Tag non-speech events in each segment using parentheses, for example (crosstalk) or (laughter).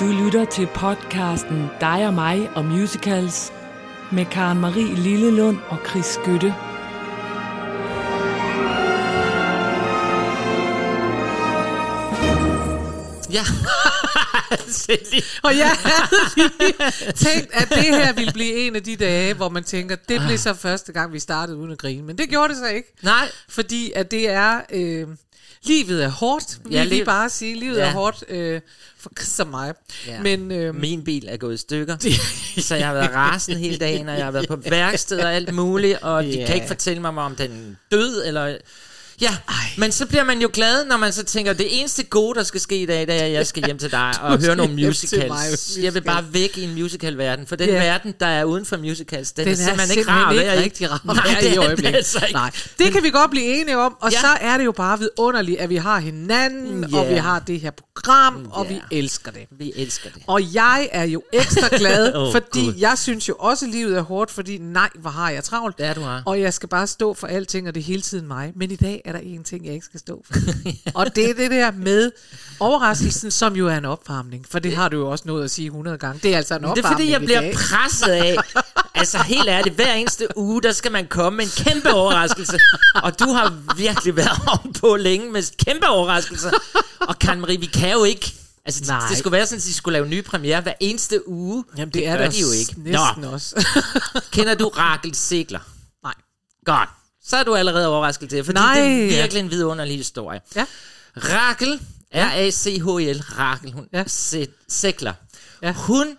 Du lytter til podcasten Dig og mig og musicals med Karen Marie Lillelund og Chris Skytte. Ja. Og jeg havde lige tænkt, at det her ville blive en af de dage, hvor man tænker, det blev så første gang, vi startede uden at grine. Men det gjorde det så ikke. Nej. Fordi at det er... Øh, livet er hårdt, vil Ja, liv- bare sige. Livet Ja. er hårdt øh, for og mig. Ja. Men øh, Min bil er gået i stykker, så jeg har været rasende hele dagen, og jeg har været på (laughs) værksted og alt muligt, og de Ja. kan ikke fortælle mig, om den er død, eller... Ja, men så bliver man jo glad, når man så tænker, det eneste gode, der skal ske i dag, det er, at jeg skal hjem til dig (laughs) og høre nogle til mig og musicals. musical. Jeg vil bare væk i en musical-verden, for den Ja. verden, der er uden for musicals, den, den er simpelthen ikke simpelthen rar ikke være i. rigtig rar (laughs) Nej, det i er den øjeblikket. altså ikke. Nej, det kan vi godt blive enige om, og Ja. så er det jo bare vidunderligt, at vi har hinanden, Ja. og vi har det her program, og Ja. vi elsker det. Vi elsker det. Og jeg er jo ekstra glad, (laughs) oh, fordi Gud. jeg synes jo også, at livet er hårdt, fordi nej, hvor har jeg travlt. Ja, du har. Og jeg skal bare stå for alting, og det er hele tiden mig. Men i dag er der en ting, jeg ikke skal stå for. (laughs) og det er det der med overraskelsen, som jo er en opvarmning. For det har du jo også nået at sige 100 gange. Det er altså en Det er opvarmning fordi, jeg bliver dag. presset af. (laughs) Altså helt ærligt, hver eneste uge, der skal man komme med en kæmpe overraskelse. Og du har virkelig været (laughs) ovenpå længe med kæmpe overraskelser. Og Karen Marie, vi kan jo ikke... Altså, Nej. det skulle være sådan, at de skulle lave nye premiere hver eneste uge. Jamen, det, er gør de jo ikke. næsten Nå, også. kender du Rakel Sigler? nej. Godt. Så er du allerede overrasket til, fordi Nej. det er virkelig en vidunderlig historie. Ja. Rakel, R-A-C-H-I-L, Rakel, hun Ja. Sækler. Ja. Hun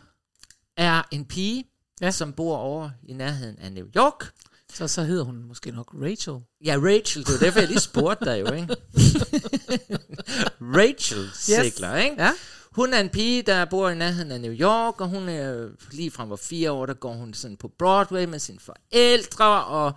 er en pige, Ja. som bor over i nærheden af New York. Så, så hedder hun måske nok Rachel. Ja, Rachel, det var derfor, jeg lige spurgte dig jo, ikke? (laughs) Rachel Sækler, ikke? Ja. Hun er en pige, der bor i nærheden af New York, og hun er lige fra hvor fire år, der går hun sådan på Broadway med sine forældre, og,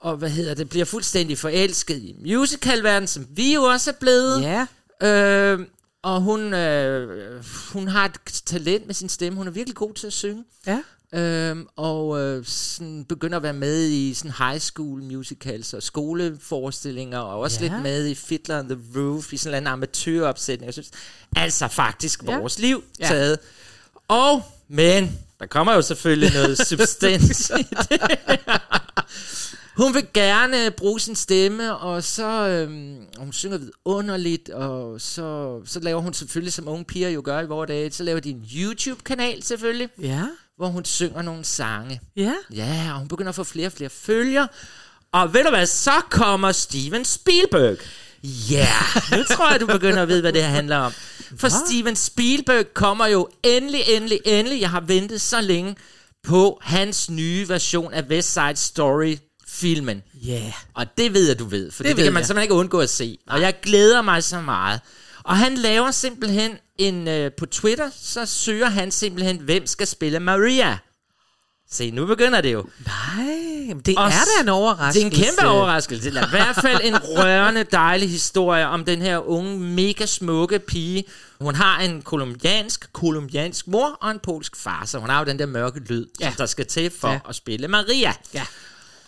og hvad hedder det, bliver fuldstændig forelsket i musicalverdenen, som vi jo også er blevet. Ja. Øh, og hun, øh, hun har et talent med sin stemme. Hun er virkelig god til at synge. Ja. Øhm, og øh, sådan begynder at være med i sådan high school musicals og skoleforestillinger, og også Ja. lidt med i Fiddler on the Roof, i sådan en amatøropsætning. Jeg synes, altså faktisk Ja. vores liv Ja. taget. Og, men, der kommer jo selvfølgelig noget (laughs) substans i det. Hun vil gerne bruge sin stemme, og så øhm, hun synger vidunderligt, og så, så laver hun selvfølgelig, som unge piger jo gør i vores dage, så laver de en YouTube-kanal selvfølgelig, Ja. hvor hun synger nogle sange. Ja. Ja, og hun begynder at få flere og flere følger. Og ved du hvad, så kommer Steven Spielberg. Ja, nu tror jeg, du begynder at vide, hvad det her handler om. For Steven Spielberg kommer jo endelig, endelig, endelig. Jeg har ventet så længe på hans nye version af West Side Story filmen. Ja. Og det ved jeg, du ved, for det, det kan man jeg. simpelthen ikke undgå at se. Og jeg glæder mig så meget. Og han laver simpelthen en... Øh, på Twitter, så søger han simpelthen, hvem skal spille Maria. Se, nu begynder det jo. Nej, det Og er da en Det overraskelse. er en kæmpe overraskelse. Det er i hvert fald en rørende, dejlig historie om den her unge, mega smukke pige. Hun har en kolumbiansk, kolumbiansk mor og en polsk far, så hun har jo den der mørke lyd, ja. Som der skal til for ja. at spille Maria. Ja.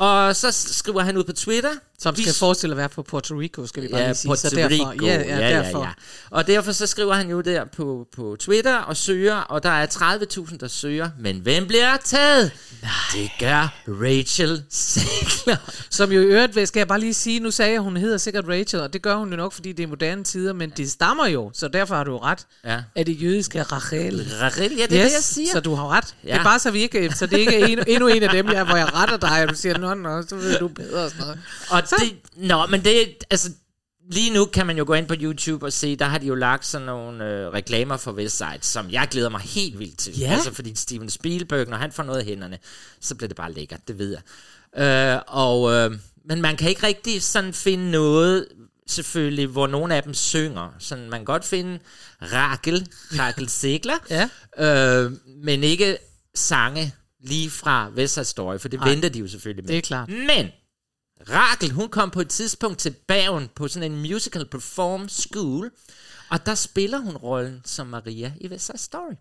Og så skriver han ud på Twitter. Som "Vi skal forestille at være på Puerto Rico, skal vi bare Ja, lige sige. Puerto så derfor, Rico. Ja, ja, ja, derfor. ja, ja. Og derfor så skriver han jo der på, på Twitter og søger, og der er 30.000, der søger. Men hvem bliver taget? Nej. Det gør Rachel Zegler. (laughs) Som jo i øvrigt, skal jeg bare lige sige, nu sagde jeg, at hun hedder sikkert Rachel, og det gør hun jo nok, fordi det er moderne tider, men det stammer jo, så derfor har du ret, Ja. at det jødiske Rachel. Rachel, ja, det er yes, det, jeg siger. så du har ret. Ja. Det er bare så vi ikke, så det ikke er endnu, endnu en af dem, jeg, hvor jeg retter dig, og du siger, nå, nå, så ved du bedre og sådan noget. Og det, nå, men det, altså, lige nu kan man jo gå ind på YouTube og se, der har de jo lagt sådan nogle øh, reklamer for Westside, som jeg glæder mig helt vildt til. Ja. Altså, fordi Steven Spielberg, når han får noget af hænderne, så bliver det bare lækkert, det ved jeg. Øh, og, øh, men man kan ikke rigtig sådan finde noget, selvfølgelig, hvor nogle af dem synger. Sådan, man kan godt finde Rakel, Rakel Segler, (laughs) Ja. øh, men ikke sange lige fra West Side Story, for det Nej. venter de jo selvfølgelig med. Det er klart. Men Rakel, hun kom på et tidspunkt til Bergen på sådan en musical perform school, og der spiller hun rollen som Maria i West Side Story.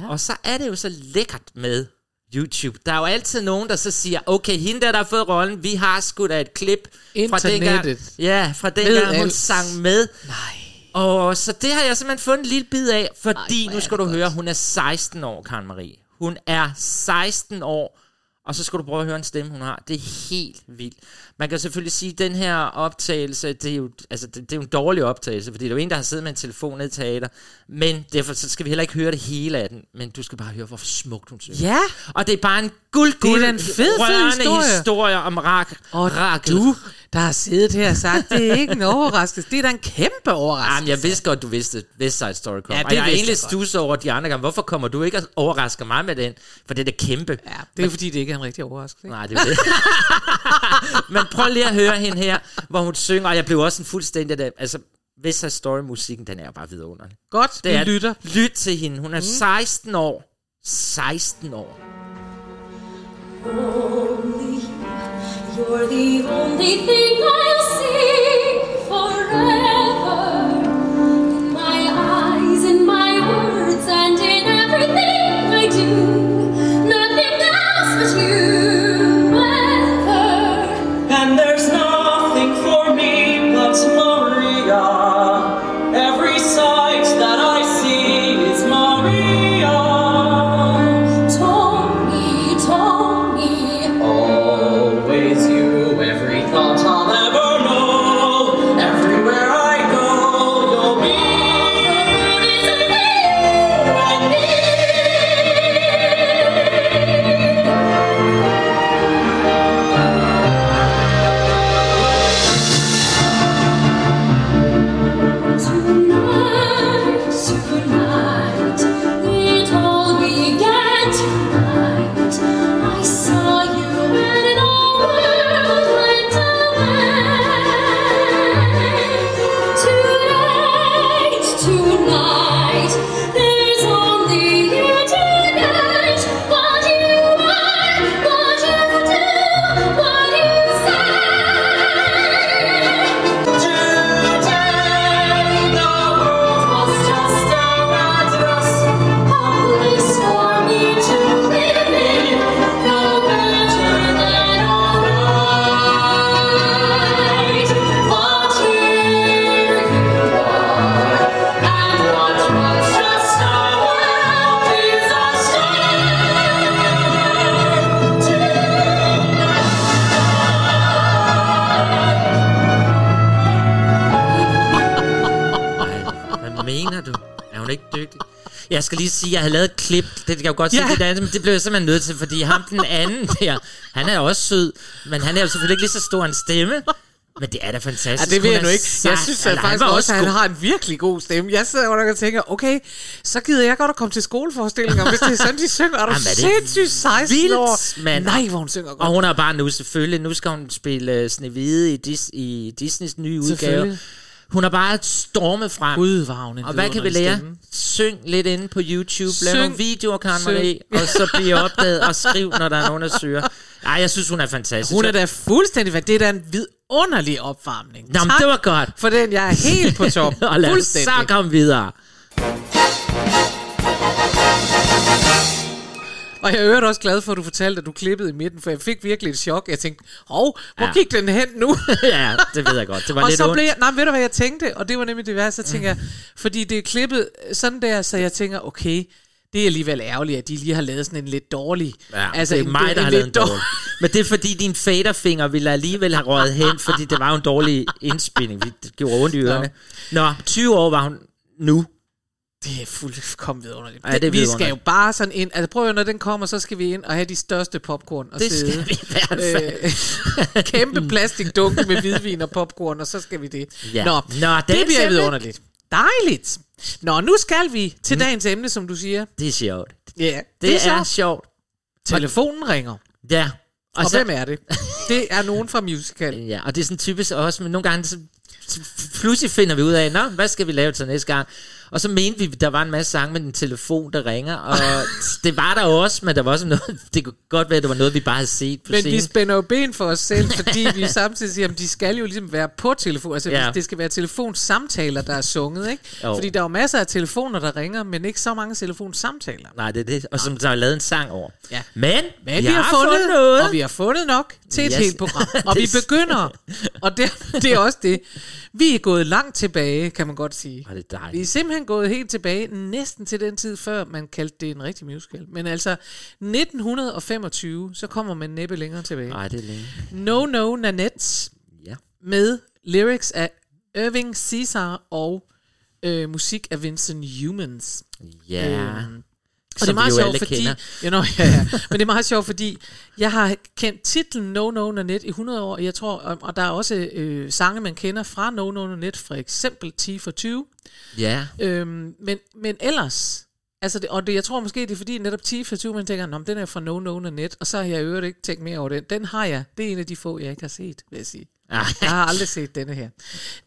Ja. Og så er det jo så lækkert med YouTube. Der er jo altid nogen, der så siger, okay, hende der, der har fået rollen, vi har sgu da et klip fra dengang, ja, fra ved dengang hun sang med. Nej. Og så det har jeg simpelthen fået en lille bid af, fordi Ej, nu skal du høre, hun er 16 år, Karen Marie. Hun er 16 år, og så skal du prøve at høre en stemme, hun har. Det er helt vildt. Man kan selvfølgelig sige, at den her optagelse, det er, jo, altså, det, det er jo en dårlig optagelse, fordi det er jo en, der har siddet med en telefon ned i teater. Men derfor så skal vi heller ikke høre det hele af den, men du skal bare høre, hvor smukt hun synger. Ja, Og det er bare en guld, Det er guld, en fed, fed rørende historie. historie om rak, og Rakel. du, der har siddet her og sagt, det er ikke en overraskelse. Det er da en kæmpe overraskelse. Jamen, jeg vidste godt, du vidste West Side Story kom. Ja, og det jeg er egentlig stusset over de andre gange. Hvorfor kommer du ikke og overrasker mig med den? For det er da kæmpe. Ja, det er jo fordi, det ikke er en rigtig overraskelse. Ikke? Nej, det er det. (laughs) Men prøv lige at høre hende her, hvor hun synger, og jeg blev også en fuldstændig... Da, altså, West Story-musikken, den er jo bare vidunderlig. Godt, Det vi er, lytter. Lyt til hende. Hun er 16 år. 16 år. Only you're the only thing I'll see forever. Skal lige sige, at jeg havde lavet et klip. Det kan jeg jo godt sige, Ja. det, andet, men det blev jeg simpelthen nødt til, fordi ham den anden (laughs) der, han er også sød, men han er jo selvfølgelig ikke lige så stor en stemme. Men det er da Ja, fantastisk. det ved jeg nu ikke. Jeg sej. synes Eller, at faktisk var også, at han har en virkelig god stemme. Jeg sidder godt og tænker, okay, så gider jeg godt at komme til skoleforestillinger, hvis det er sådan, de synger. Er du sindssygt 16 vildt, år? mand. Nej, hvor hun synger godt. Og hun er bare nu selvfølgelig, nu skal hun spille uh, Snevide i, Dis, i Disneys nye udgave. Hun er bare stormet frem. Gud, var hun en Og hvad kan vi lære? stemme. Syng lidt inde på YouTube, lav nogle videoer. Marie, og så bliver opdaget og skriv, når der er nogen, der søger. Ej, jeg synes, hun er fantastisk. Hun er da fuldstændig Det er da en vidunderlig opvarmning. Nå, men Tak det var godt. for den. Jeg er helt på top. (laughs) og lad os så komme videre. Og jeg er også glad for, at du fortalte, at du klippede i midten, for jeg fik virkelig et chok. Jeg tænkte, hov, hvor Ja. gik den hen nu? (laughs) ja, det ved jeg godt. Det var og lidt så ondt. blev jeg, nej, ved du hvad jeg tænkte, og det var nemlig det værste, så tænker jeg, fordi det er klippet sådan der, så jeg tænker, okay, det er alligevel ærgerligt, at de lige har lavet sådan en lidt dårlig. Ja, altså, det er en- mig, der har lidt lavet en dårlig. (laughs) Men det er fordi, din faderfinger ville alligevel have røget hen, fordi det var jo en dårlig indspilning. Vi- Det gjorde ondt i ørerne. Nå, 20 år var hun nu. Det er fuldkommen vidunderligt. Ja, det er vi skal jo bare sådan ind, altså prøv at når den kommer, så skal vi ind og have de største popcorn og Det sidde. skal vi i hvert fald. Øh, (laughs) kæmpe plastikdunke med hvidvin og popcorn, og så skal vi det. Ja. Nå, Nå, det bliver emne. vidunderligt. Dejligt. Nå, nu skal vi til dagens emne, som du siger. Det er sjovt. Ja, Det, det er, sjovt. er sjovt. Telefonen ringer. Ja. Og, og hvem er det? Det er nogen fra musical. Ja, og det er sådan typisk også, men nogle gange så, så pludselig finder vi ud af, nå, hvad skal vi lave til næste gang? Og så mente vi, der var en masse sange med en telefon, der ringer, og (laughs) det var der også, men der var også noget, det kunne godt være, at det var noget, vi bare havde set på Men scenen. vi spænder jo ben for os selv, (laughs) fordi vi samtidig siger, at de skal jo ligesom være på telefon. Altså, Ja. det skal være telefonsamtaler, der er sunget, ikke? Jo. Fordi der er jo masser af telefoner, der ringer, men ikke så mange telefonsamtaler. Nej, det er det. Og som der har lavet en sang over. Ja. Men, Men vi, har fundet, noget. og vi har fundet nok til et Yes. helt program. (laughs) Og Det vi er- begynder, og det, det er også det, vi er gået langt tilbage, kan man godt sige. Hvor er det Vi er dejligt. Simpelthen gået helt tilbage, næsten til den tid, før man kaldte det en rigtig musical. Men altså, 1925, så kommer man næppe længere tilbage. Nej, det er længe. No No Nanette Ja. med lyrics af Irving Caesar og øh, musik af Vincent Humans. Ja. Øhm, og Som det er meget sjovt, fordi... kender. Ja, nå, ja, ja. Men det er meget sjovt, fordi jeg har kendt titlen No No Nanette i 100 år, og jeg tror, og, og der er også øh, sange, man kender fra No No Nanette, for eksempel T for 20. Ja. Øhm, men, men ellers, altså det, og det, jeg tror måske, det er fordi netop T for 20, man tænker, Nå, den er fra No No Nanette, og så har jeg i øvrigt ikke tænkt mere over den. Den har jeg. Det er en af de få, jeg ikke har set, vil jeg sige. Jeg har aldrig set denne her.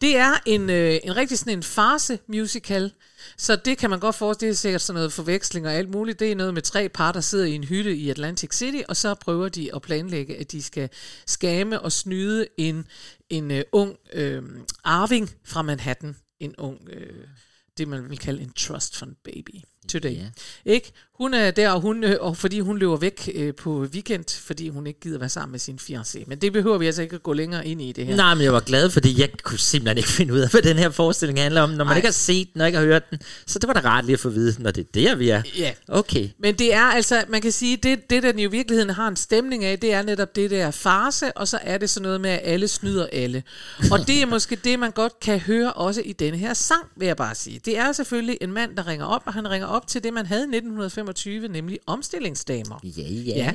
Det er en, øh, en rigtig sådan en farse musical, så det kan man godt forestille, er sikkert sådan noget forveksling og alt muligt. Det er noget med tre par, der sidder i en hytte i Atlantic City, og så prøver de at planlægge, at de skal skame og snyde en, en øh, ung øh, arving fra Manhattan. En ung, øh, det man vil kalde en trust fund baby today. Ja. Ikke? Hun er der, og, hun, øh, og fordi hun løber væk øh, på weekend, fordi hun ikke gider være sammen med sin fiancé. Men det behøver vi altså ikke at gå længere ind i det her. Nej, men jeg var glad, fordi jeg kunne simpelthen ikke (laughs) finde ud af, hvad den her forestilling handler om. Når man Nej. ikke har set den, og ikke har hørt den, så det var da rart lige at få at vide, når det er der, vi er. Ja. Okay. Men det er altså, man kan sige, det, det der den i virkeligheden har en stemning af, det er netop det der farse, og så er det sådan noget med, at alle snyder alle. Og det er (laughs) måske det, man godt kan høre også i denne her sang, vil jeg bare sige. Det er selvfølgelig en mand, der ringer op, og han ringer op til det, man havde i 1925, nemlig omstillingsdamer. Ja, ja. Ja,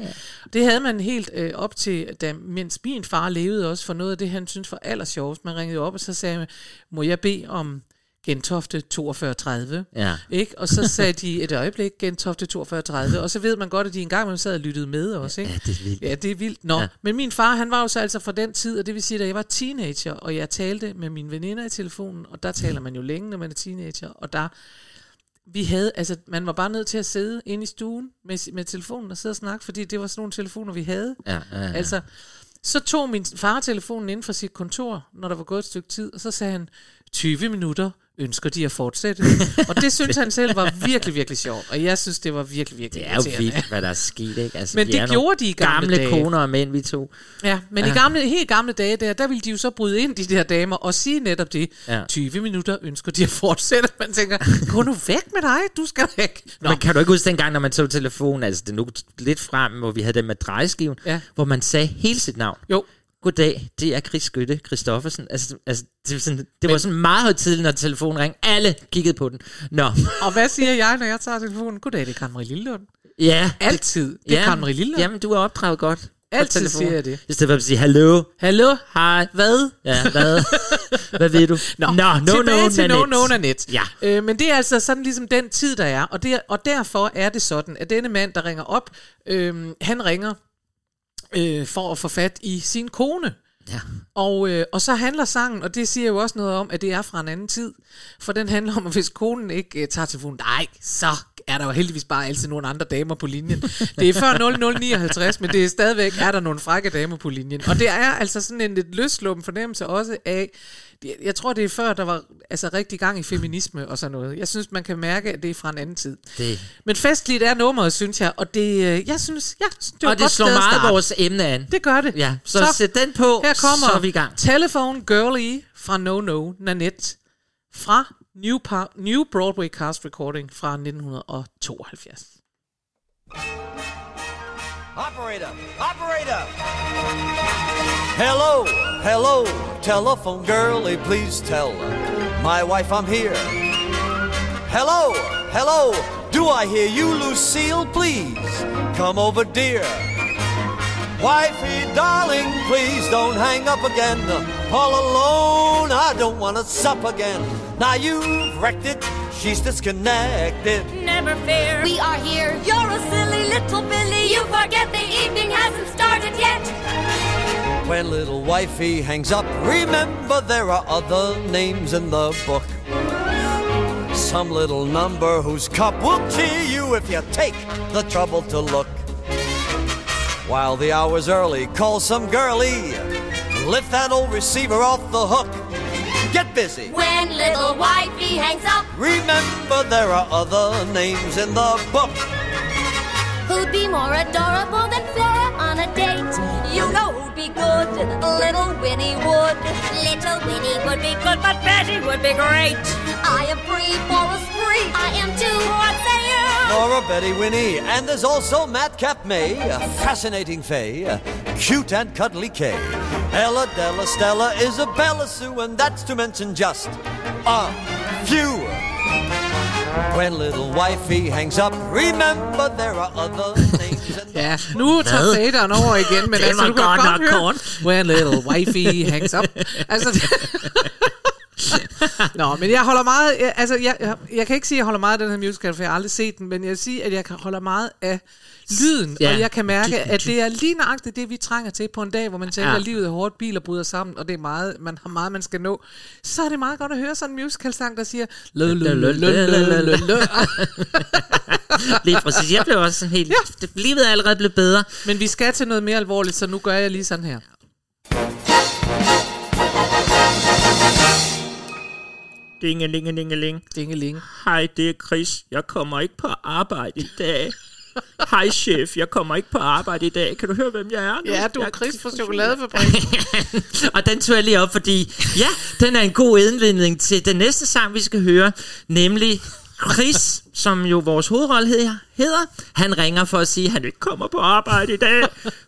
det havde man helt øh, op til, da, mens min far levede også, for noget af det, han synes var allersjovest. Man ringede op, og så sagde man, må jeg bede om Gentofte 4230? Ja. Ikke? Og så (laughs) sagde de et øjeblik, Gentofte 4230, og så ved man godt, at de engang man sad og lyttede med også. Ikke? Ja, det er vildt. Ja, det er vildt. Nå, Ja. men min far, han var jo så altså fra den tid, og det vil sige, da jeg var teenager, og jeg talte med mine veninder i telefonen, og der taler man jo længe, når man er teenager, og der, vi havde, altså, man var bare nødt til at sidde inde i stuen med, med telefonen og sidde og snakke, fordi det var sådan nogle telefoner, vi havde. Ja, ja, ja. Altså, så tog min far telefonen inden for sit kontor, når der var gået et stykke tid, og så sagde han, 20 minutter ønsker de at fortsætte. (laughs) og det synes han selv var virkelig, virkelig sjovt, og jeg synes, det var virkelig, virkelig Det er jo vildt, hvad der er sket, ikke? Altså, Men det er gjorde de i gamle gamle dage. koner og mænd, vi to. Ja, men ja. i gamle, helt gamle dage der, der ville de jo så bryde ind, de der damer, og sige netop det. Ja. Ja. 20 minutter ønsker de at fortsætte. Man tænker, gå nu væk med dig, du skal væk. Nå, Men kan du ikke huske dengang, når man tog telefonen, altså det nu lidt frem, hvor vi havde den med drejeskiven, Ja. hvor man sagde hele sit navn. jo, Goddag, det er Chris Skytte Christoffersen. Altså, altså det, var sådan, det var sådan meget højtidligt, når telefonen ringede. Alle kiggede på den. Nå, og hvad siger jeg, når jeg tager telefonen? Goddag, det er Karen Marie Lillelund. ja. Altid. Det er Karen Marie Lillelund. Jamen, du er opdraget godt. Altid siger jeg det. I stedet for at sige, hallo, Hallo? hej, Hvad? ja, hvad? hvad ved du? Nå, no, tilbage no, til No. No Nanette. Ja. Øh, men det er altså sådan ligesom den tid, der er. Og, det, og derfor er det sådan, at denne mand, der ringer op, øh, han ringer øh, for at få fat i sin kone. Ja. Og, øh, og så handler sangen, og det siger jo også noget om, at det er fra en anden tid. For den handler om, at hvis konen ikke øh, tager telefonen, nej, så er der jo heldigvis bare altid nogle andre damer på linjen. Det er før 0059, men det er stadigvæk, er der nogle frække damer på linjen. Og det er altså sådan en lidt løsluppen fornemmelse også af, jeg- jeg tror det er før, der var altså rigtig gang i feminisme og sådan noget. Jeg synes, man kan mærke, at det er fra en anden tid. Det. Men festligt er nummeret, synes jeg, og det, øh, jeg synes, ja, det var Og et det slår meget vores emne an. Det gør det. Ja, så, så sæt den på, her kommer så er vi i gang. Telephone Girlie fra No No Nanette fra New, Par- New Broadway Cast Recording fra 1972. Operator! Operator! Hello, hello, telephone girlie, eh, please tell my wife I'm here. Hello, hello, do I hear you, Lucille? Please come over, dear. Wifey, darling, please don't hang up again. All alone, I don't want to sup again. Now you've wrecked it, she's disconnected. Never fear. We are here. You're a silly little Billy. You forget the evening hasn't started yet. When little wifey hangs up, remember there are other names in the book. some little number whose cup will cheer you if you take the trouble to look. While the hour's early, call some girlie. Lift that old receiver off the hook. Get busy. When little wifey hangs up, Remember there are other names in the book. who'd be more adorable than Flora on a date? You know who'd be good, little Winnie would. Little Winnie would be good, but Betty would be great. I am free for a spree. I am too. What say you? Nora, Betty, Winnie, and there's also Madcap May, a fascinating Faye, cute and cuddly Kay, Ella, Della, Stella, Isabella, Sue, and that's to mention just a few. When little wifey hangs up, remember there are other things. in the (laughs) Ja, nu tager faderen over igen, men Det altså, var du kan godt godt nok høre, kort. when little wifey hangs up. Altså, (laughs) Nå, men jeg holder meget, jeg, altså, jeg, jeg, jeg kan ikke sige, at jeg holder meget af den her musical, for jeg har aldrig set den, men jeg vil sige, at jeg kan- holder meget af lyden, Ja. og jeg kan mærke, at det er lige nøjagtigt det, vi trænger til på en dag, hvor man tænker, Ja. at livet er hårdt, biler bryder sammen, og det er meget, man har meget, man skal nå. Så er det meget godt at høre sådan en musical-sang, der siger. Lige præcis. Jeg blev også sådan helt... Ja. Livet er allerede blevet bedre. Men vi skal til noget mere alvorligt, så nu gør jeg lige sådan her. Dingelingelingeling. Dingeling. Hej, det er Chris. Jeg kommer ikke på arbejde i dag. Hej chef, jeg kommer ikke på arbejde i dag. Kan du høre, hvem jeg er nu? Ja, du er Chris fra Chokoladefabrikken. (laughs) og den tog jeg lige op, fordi ja, den er en god indledning til den næste sang, vi skal høre, nemlig Chris, som jo vores hovedrolle hedder. Han ringer for at sige, at han ikke kommer på arbejde i dag,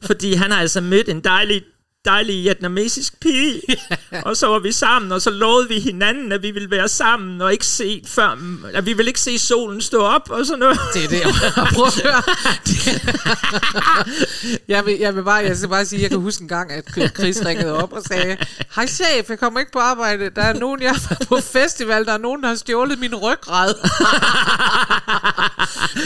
fordi han har altså mødt en dejlig dejlig vietnamesisk pige, (laughs) og så var vi sammen, og så lovede vi hinanden, at vi ville være sammen, og ikke se før, at vi ville ikke se solen stå op, og sådan noget. Det er det, prøv at høre. (laughs) jeg, vil, jeg vil bare, jeg skal bare sige, jeg kan huske en gang, at Chris ringede op og sagde, hej chef, jeg kommer ikke på arbejde. Der er nogen, jeg er på festival, der er nogen, der har stjålet min ryggrad. (laughs)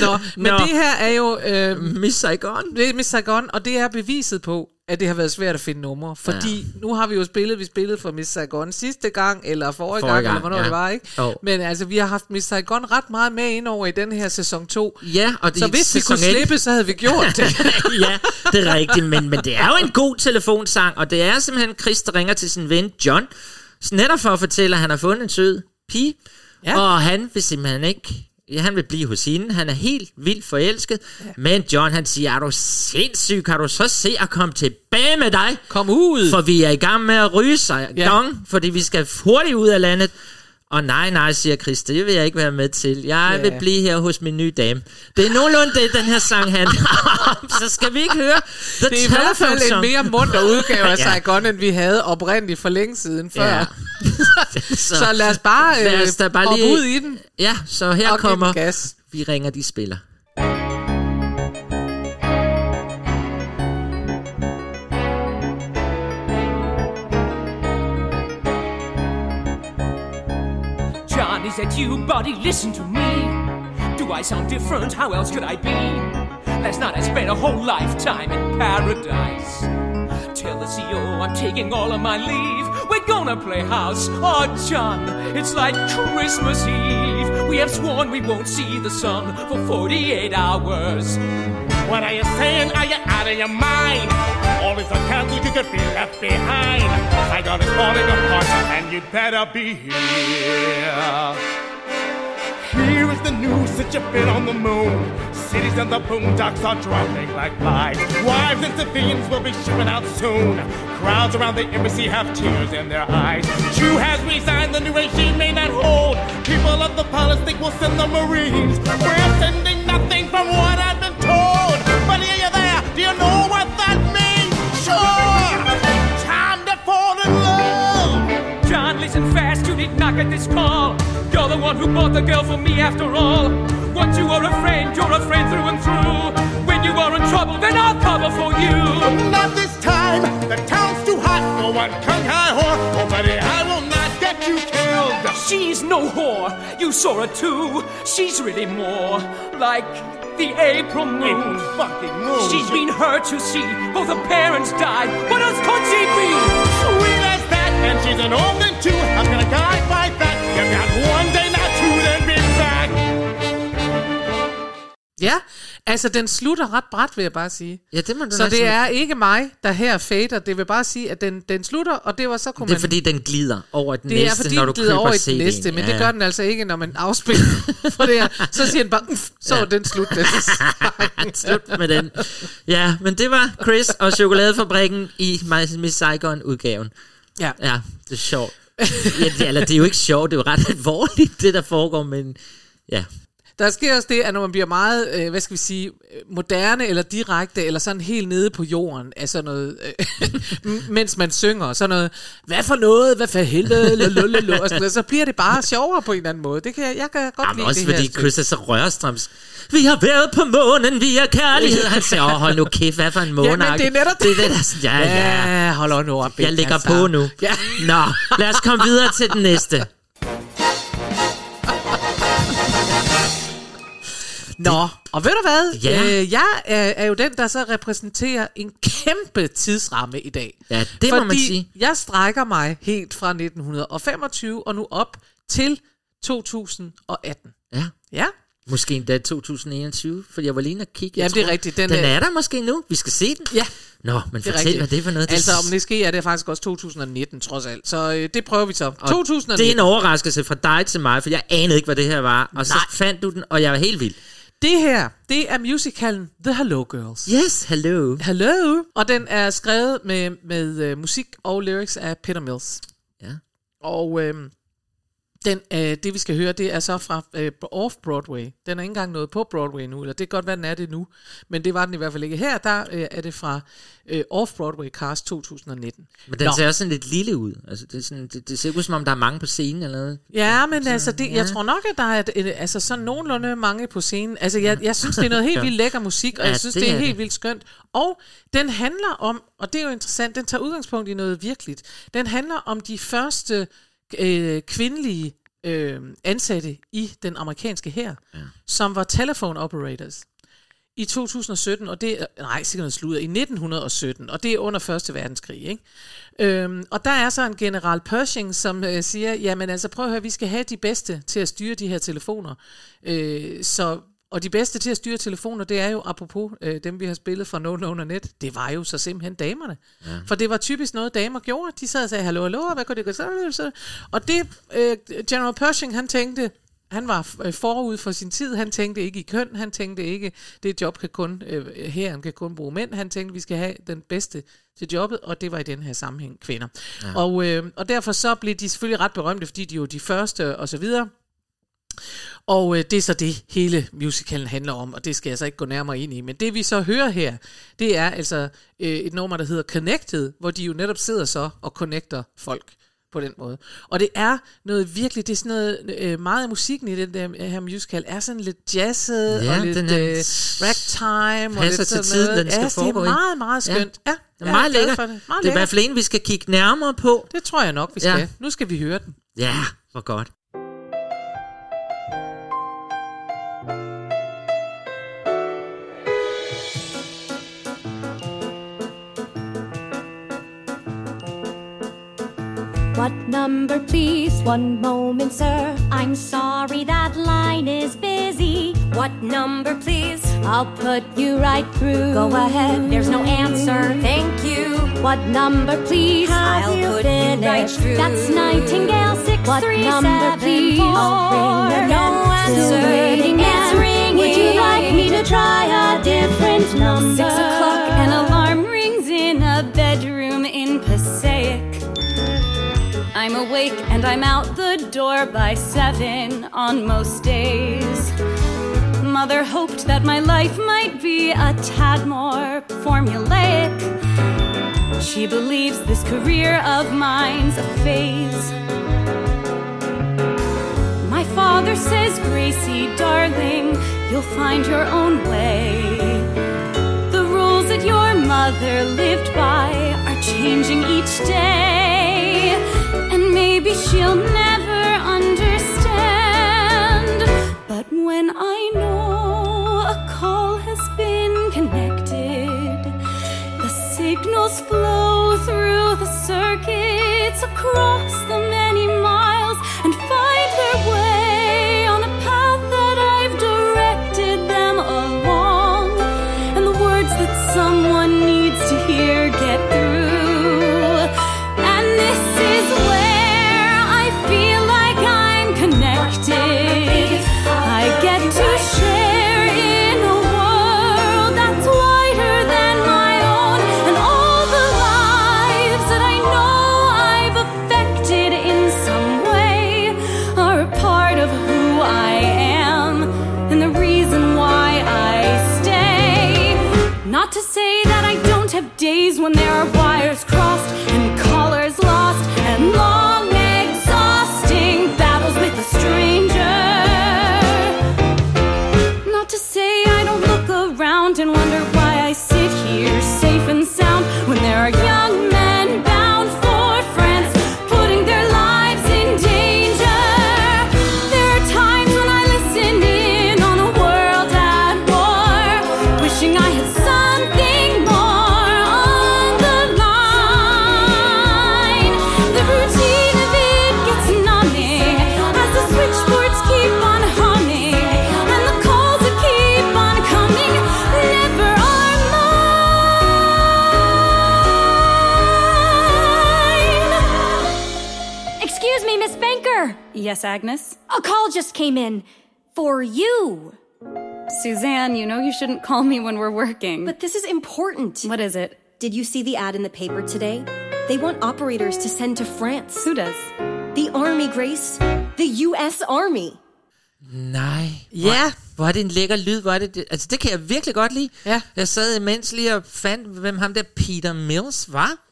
Nå, men Nå. det her er jo... Øh, Miss Saigon. det er Miss Saigon, og det er beviset på, at det har været svært at finde numre. Fordi ja. nu har vi jo spillet, vi spillede for Miss Saigon sidste gang, eller forrige, Forrige gang, gang, eller hvornår ja. det var, ikke? Jo. Men altså, vi har haft Miss Saigon ret meget med ind over i den her sæson 2. Ja, og det Så hvis vi kunne slippe, så havde vi gjort (laughs) det. ja, det er rigtigt, men, men det er jo en god telefonsang, og det er simpelthen Chris, der ringer til sin ven John, netop for at fortælle, at han har fundet en sød pige, Ja. og han vil simpelthen ikke, han vil blive hos hende, han er helt vildt forelsket, ja. men John han siger, er du sindssyg, kan du så se at komme tilbage med dig? Kom ud! For vi er i gang med at ryge sig Ja. dong, fordi vi skal hurtigt ud af landet. Og nej, nej, siger Chris, det vil jeg ikke være med til. Jeg Ja. vil blive her hos min nye dame. Det er nogenlunde det, den her sang handler om. (laughs) Så skal vi ikke høre The det er i hvert fald en Telephone mere munter udgave af (laughs) Ja. Saigon, end vi havde oprindeligt for længe siden før. Ja. (laughs) så, så lad os bare, Lad øh, os da bare hoppe lige- ud i den Ja, så her kommer gas. Vi ringer, de spiller. Is that you, buddy? Listen to me. Do I sound different? How else could I be? Last night I spent a whole lifetime in paradise. Tell the CEO I'm taking all of my leave. We're gonna play house. Oh, John, it's like Christmas Eve. We have sworn we won't see the sun for 48 hours. What are you saying? Are you out of your mind? All is canceled, you could be left behind. Saigon is falling apart, and you'd better be here. Here is the news that you've been on the moon. Cities and the boondocks are dropping like flies. Wives and civilians will be shipping out soon. Crowds around the embassy have tears in their eyes. Chu has resigned, the new regime may not hold. People of the palace think we'll send the Marines. We're sending nothing from what I've been told. Do you know what that means? Sure! Time to fall in love! John, listen fast, you need not get this call. You're the one who bought the girl for me after all. Once you are a friend, you're a friend through and through. When you are in trouble, then I'll cover for you. Not this time. The town's too hot for one kung high whore. Oh, buddy, I will not get you killed. She's no whore. You saw her too. She's really more like the April moon. It fucking moon. She's been hurt, you see. Both her parents died. What else could she be? Sweet as that, and she's an orphan too. How can a guy fight that? You got one day, not two, then be back. Yeah. Altså den slutter ret bræt, vil jeg bare sige. Ja, det må du Så det er ikke mig, der her fader. Det vil bare sige, at den, den slutter, og det var så kunne Det er man... fordi, den glider over i den det er næste, fordi, når den du glider køber over CD'en. den næste, men Ja, det ja. gør den altså ikke, når man afspiller (laughs) for det her. Så siger den bare, "Uf, så er den slut. Den (laughs) Slut med den. Ja, men det var Chris og Chokoladefabrikken i Miss Saigon-udgaven. Ja. Ja, det er sjovt. Ja, det, eller det er jo ikke sjovt, det er jo ret alvorligt, det der foregår, men ja. Der sker også det, at når man bliver meget, øh, hvad skal vi sige, øh, moderne eller direkte, eller sådan helt nede på jorden, af sådan noget, øh, (laughs) mens man synger, sådan noget, hvad for noget, hvad for helvede, lulululu, og sådan noget, så bliver det bare sjovere på en eller anden måde. Det kan jeg, jeg kan godt Jamen, lide også det her fordi stykke. Chris er så rørstrøms. Vi har været på månen, vi er kærlighed. Han siger, åh, hold nu kæft, hvad for en måne. Jamen, det er netop det. er det der, ja, (laughs) ja. Ja, hold nu op. Jeg lægger altså. på nu. Ja. Nå, lad os komme videre til den næste. Nå, og ved du hvad? Ja. Øh, jeg er, er jo den, der så repræsenterer en kæmpe tidsramme i dag. Ja, det må man sige. jeg strækker mig helt fra 1925 og nu op til 2018. Ja, Ja, måske endda 2021, for jeg var lige inde og kigge. Ja, Jeg det er tror, rigtigt. Den Den, er- er der måske nu. Vi skal se den. ja Nå, men det er fortæl, rigtigt. hvad det er for noget. Altså, om det sker, er det faktisk også 2019, trods alt. Så øh, det prøver vi så. Og 2019. Det er en overraskelse fra dig til mig, for jeg anede ikke, hvad det her var. Og så Nej. fandt du den, og jeg var helt vild. Det her, det er musicalen The Hello Girls. Yes, hello. Hello. Og den er skrevet med, med uh, musik og lyrics af Peter Mills. Ja. Og øhm, den, øh, det vi skal høre, det er så fra øh, Off-Broadway. Den er ikke engang nået på Broadway nu, eller det kan godt være, den er det nu. Men det var den i hvert fald ikke. Her der øh, er det fra øh, Off-Broadway Cast 2019. Men den Nå. ser også sådan lidt lille ud. Altså, det, er sådan, det, det ser ud, som om der er mange på scenen eller noget. Ja, men altså, det, ja. jeg tror nok, at der er et, et, altså, sådan nogenlunde mange på scenen. Altså, jeg, jeg synes, det er noget helt vildt lækker musik, og Ja, jeg synes, det det er, er helt det. vildt skønt. Og den handler om, og det er jo interessant, den tager udgangspunkt i noget virkeligt. Den handler om de første øh, kvindelige øh, ansatte i den amerikanske hær, ja. som var telephone operators i 2017, og det nej, sikkert noget sludder, i 1917, og det er under Første Verdenskrig, ikke? Øhm, og der er så en general Pershing, som øh, siger, jamen altså prøv at høre, vi skal have de bedste til at styre de her telefoner. Øh, så, og de bedste til at styre telefoner, det er jo, apropos øh, dem, vi har spillet fra No No Net, det var jo så simpelthen damerne. Ja. For det var typisk noget, damer gjorde. De sad og sagde, hallo, hallo, hvad kunne det så? Og det, øh, General Pershing, han tænkte, han var øh, forud for sin tid. Han tænkte ikke i køn. Han tænkte ikke, det job kan kun, øh, herren kan kun bruge mænd. Han tænkte, vi skal have den bedste til jobbet, og det var i den her sammenhæng kvinder. Ja. Og, øh, og derfor så blev de selvfølgelig ret berømte, fordi de jo de første og så videre. Og øh, det er så det, hele musicalen handler om, og det skal jeg så ikke gå nærmere ind i. Men det vi så hører her, det er altså øh, et nummer, der hedder Connected, hvor de jo netop sidder så og connecter folk på den måde. Og det er noget virkelig, det er sådan noget, øh, meget af musikken i den der her musical er sådan lidt jazzet, Ja, og lidt den er- øh, ragtime, og lidt til sådan tiden, noget. den skal ja, foregå det er meget, meget Ja. skønt. Ja, Det jeg er meget lækkert. Det. Meget det er i hvert fald en, vi skal kigge nærmere på. Det tror jeg nok, vi Ja. skal. Nu skal vi høre den. Ja, hvor godt. What number, please? One moment, sir. I'm sorry, that line is busy. What number, please? I'll put you right through. Go ahead, there's no answer. Thank you. What number, please? I'll put you right through. That's Nightingale six what three number, seven, please? Four. I'll ring no answer. Waiting, it's ringing. Would you like me to try a different number? Six o'clock, an alarm rings in a bedroom in Passaic. I'm awake and I'm out the door by seven on most days. Mother hoped that my life might be a tad more formulaic. She believes this career of mine's a phase. My father says, Gracie, darling, you'll find your own way. The rules that your mother lived by are changing each day. Maybe she'll never understand. But when I know a call has been connected, the signals flow through the circuits across the me, Banker. Yes, Agnes. A call just came in for you. Suzanne, you know you shouldn't call me when we're working. But this is important. what is it? Did you see the ad in the paper today? They want operators to send to France. Who does? The Army, Grace. The U.S. Army. Nej. Ja. Hvor, hvor er det en lækker lyd, hvor er det, det Altså, det kan jeg virkelig godt lide. Ja. Jeg sad imens lige og fandt, hvem ham der Peter Mills var.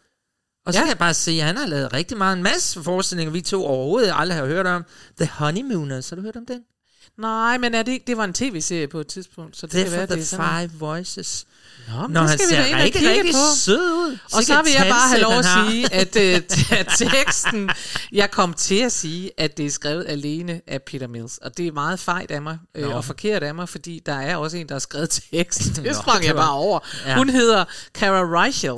Og så Ja. kan jeg bare se, at han har lavet rigtig meget, en masse forestillinger, vi to overhovedet aldrig har hørt om. The Honeymooners, har du hørt om den? Nej, men er det ikke, det var en tv-serie på et tidspunkt, så det Det kan er være, for det The er sådan. Five Voices. Nå, det han skal vi da ser rigtig, rigtig på. sød ud. Og så vil jeg bare have lov at sige, at, øh, at teksten, jeg kom til at sige, at det er skrevet alene af Peter Mills. Og det er meget fejt af mig, øh, og forkert af mig, fordi der er også en, der har skrevet teksten. (laughs) Det Nå, sprang det jeg bare over. Ja. Hun hedder Cara Reichel.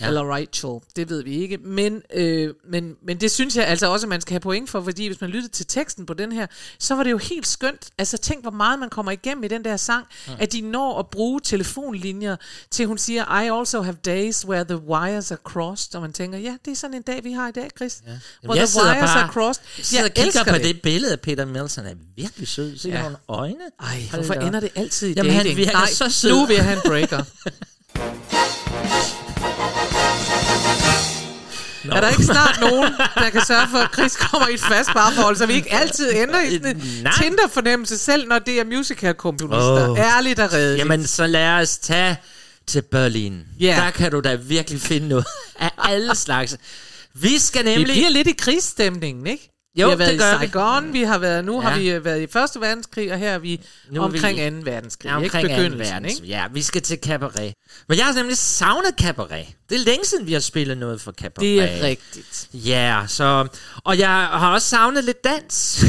Ja. Eller Rachel, det ved vi ikke. Men, øh, men, men det synes jeg altså også, at man skal have point for, fordi hvis man lyttede til teksten på den her, så var det jo helt skønt. Altså tænk, hvor meget man kommer igennem i den der sang, ja. at de når at bruge telefonlinjer til, hun siger, I also have days where the wires are crossed, og man tænker, ja, det er sådan en dag, vi har i dag, Chris. Ja. Hvor jeg the wires bare are crossed. jeg sidder Jeg og kigger på det. det. billede af Peter Mills. Han er virkelig sød. Se Ja. ja. nogle øjne. Ej, hvorfor ender det altid i Jamen, han dating? virker Nej, så sød. nu vil jeg have en breaker. (laughs) Er der ikke snart nogen, der kan sørge for, at Chris kommer i et fast parforhold, så vi ikke altid ender i sådan en. Tinder-fornemmelse, selv når det er musical-komponister? Åh. Ærligt og redeligt. Jamen, så lad os tage til Berlin. Ja. Der kan du da virkelig finde noget (laughs) af alle slags. Vi skal vi nemlig... bliver lidt i krigsstemningen, ikke? Jo, vi har været det gør i vi. Saigon, vi har været, nu ja. har vi været i Første Verdenskrig, og her er vi Nu omkring vi- 2. verdenskrig. Ja, ikke? omkring anden Begyndelsen, verdens. ikke? Ja, vi skal til cabaret. Men jeg har nemlig savnet cabaret. Det er længe siden, vi har spillet noget for cabaret. Det er rigtigt. Ja, så... Og jeg har også savnet lidt dans.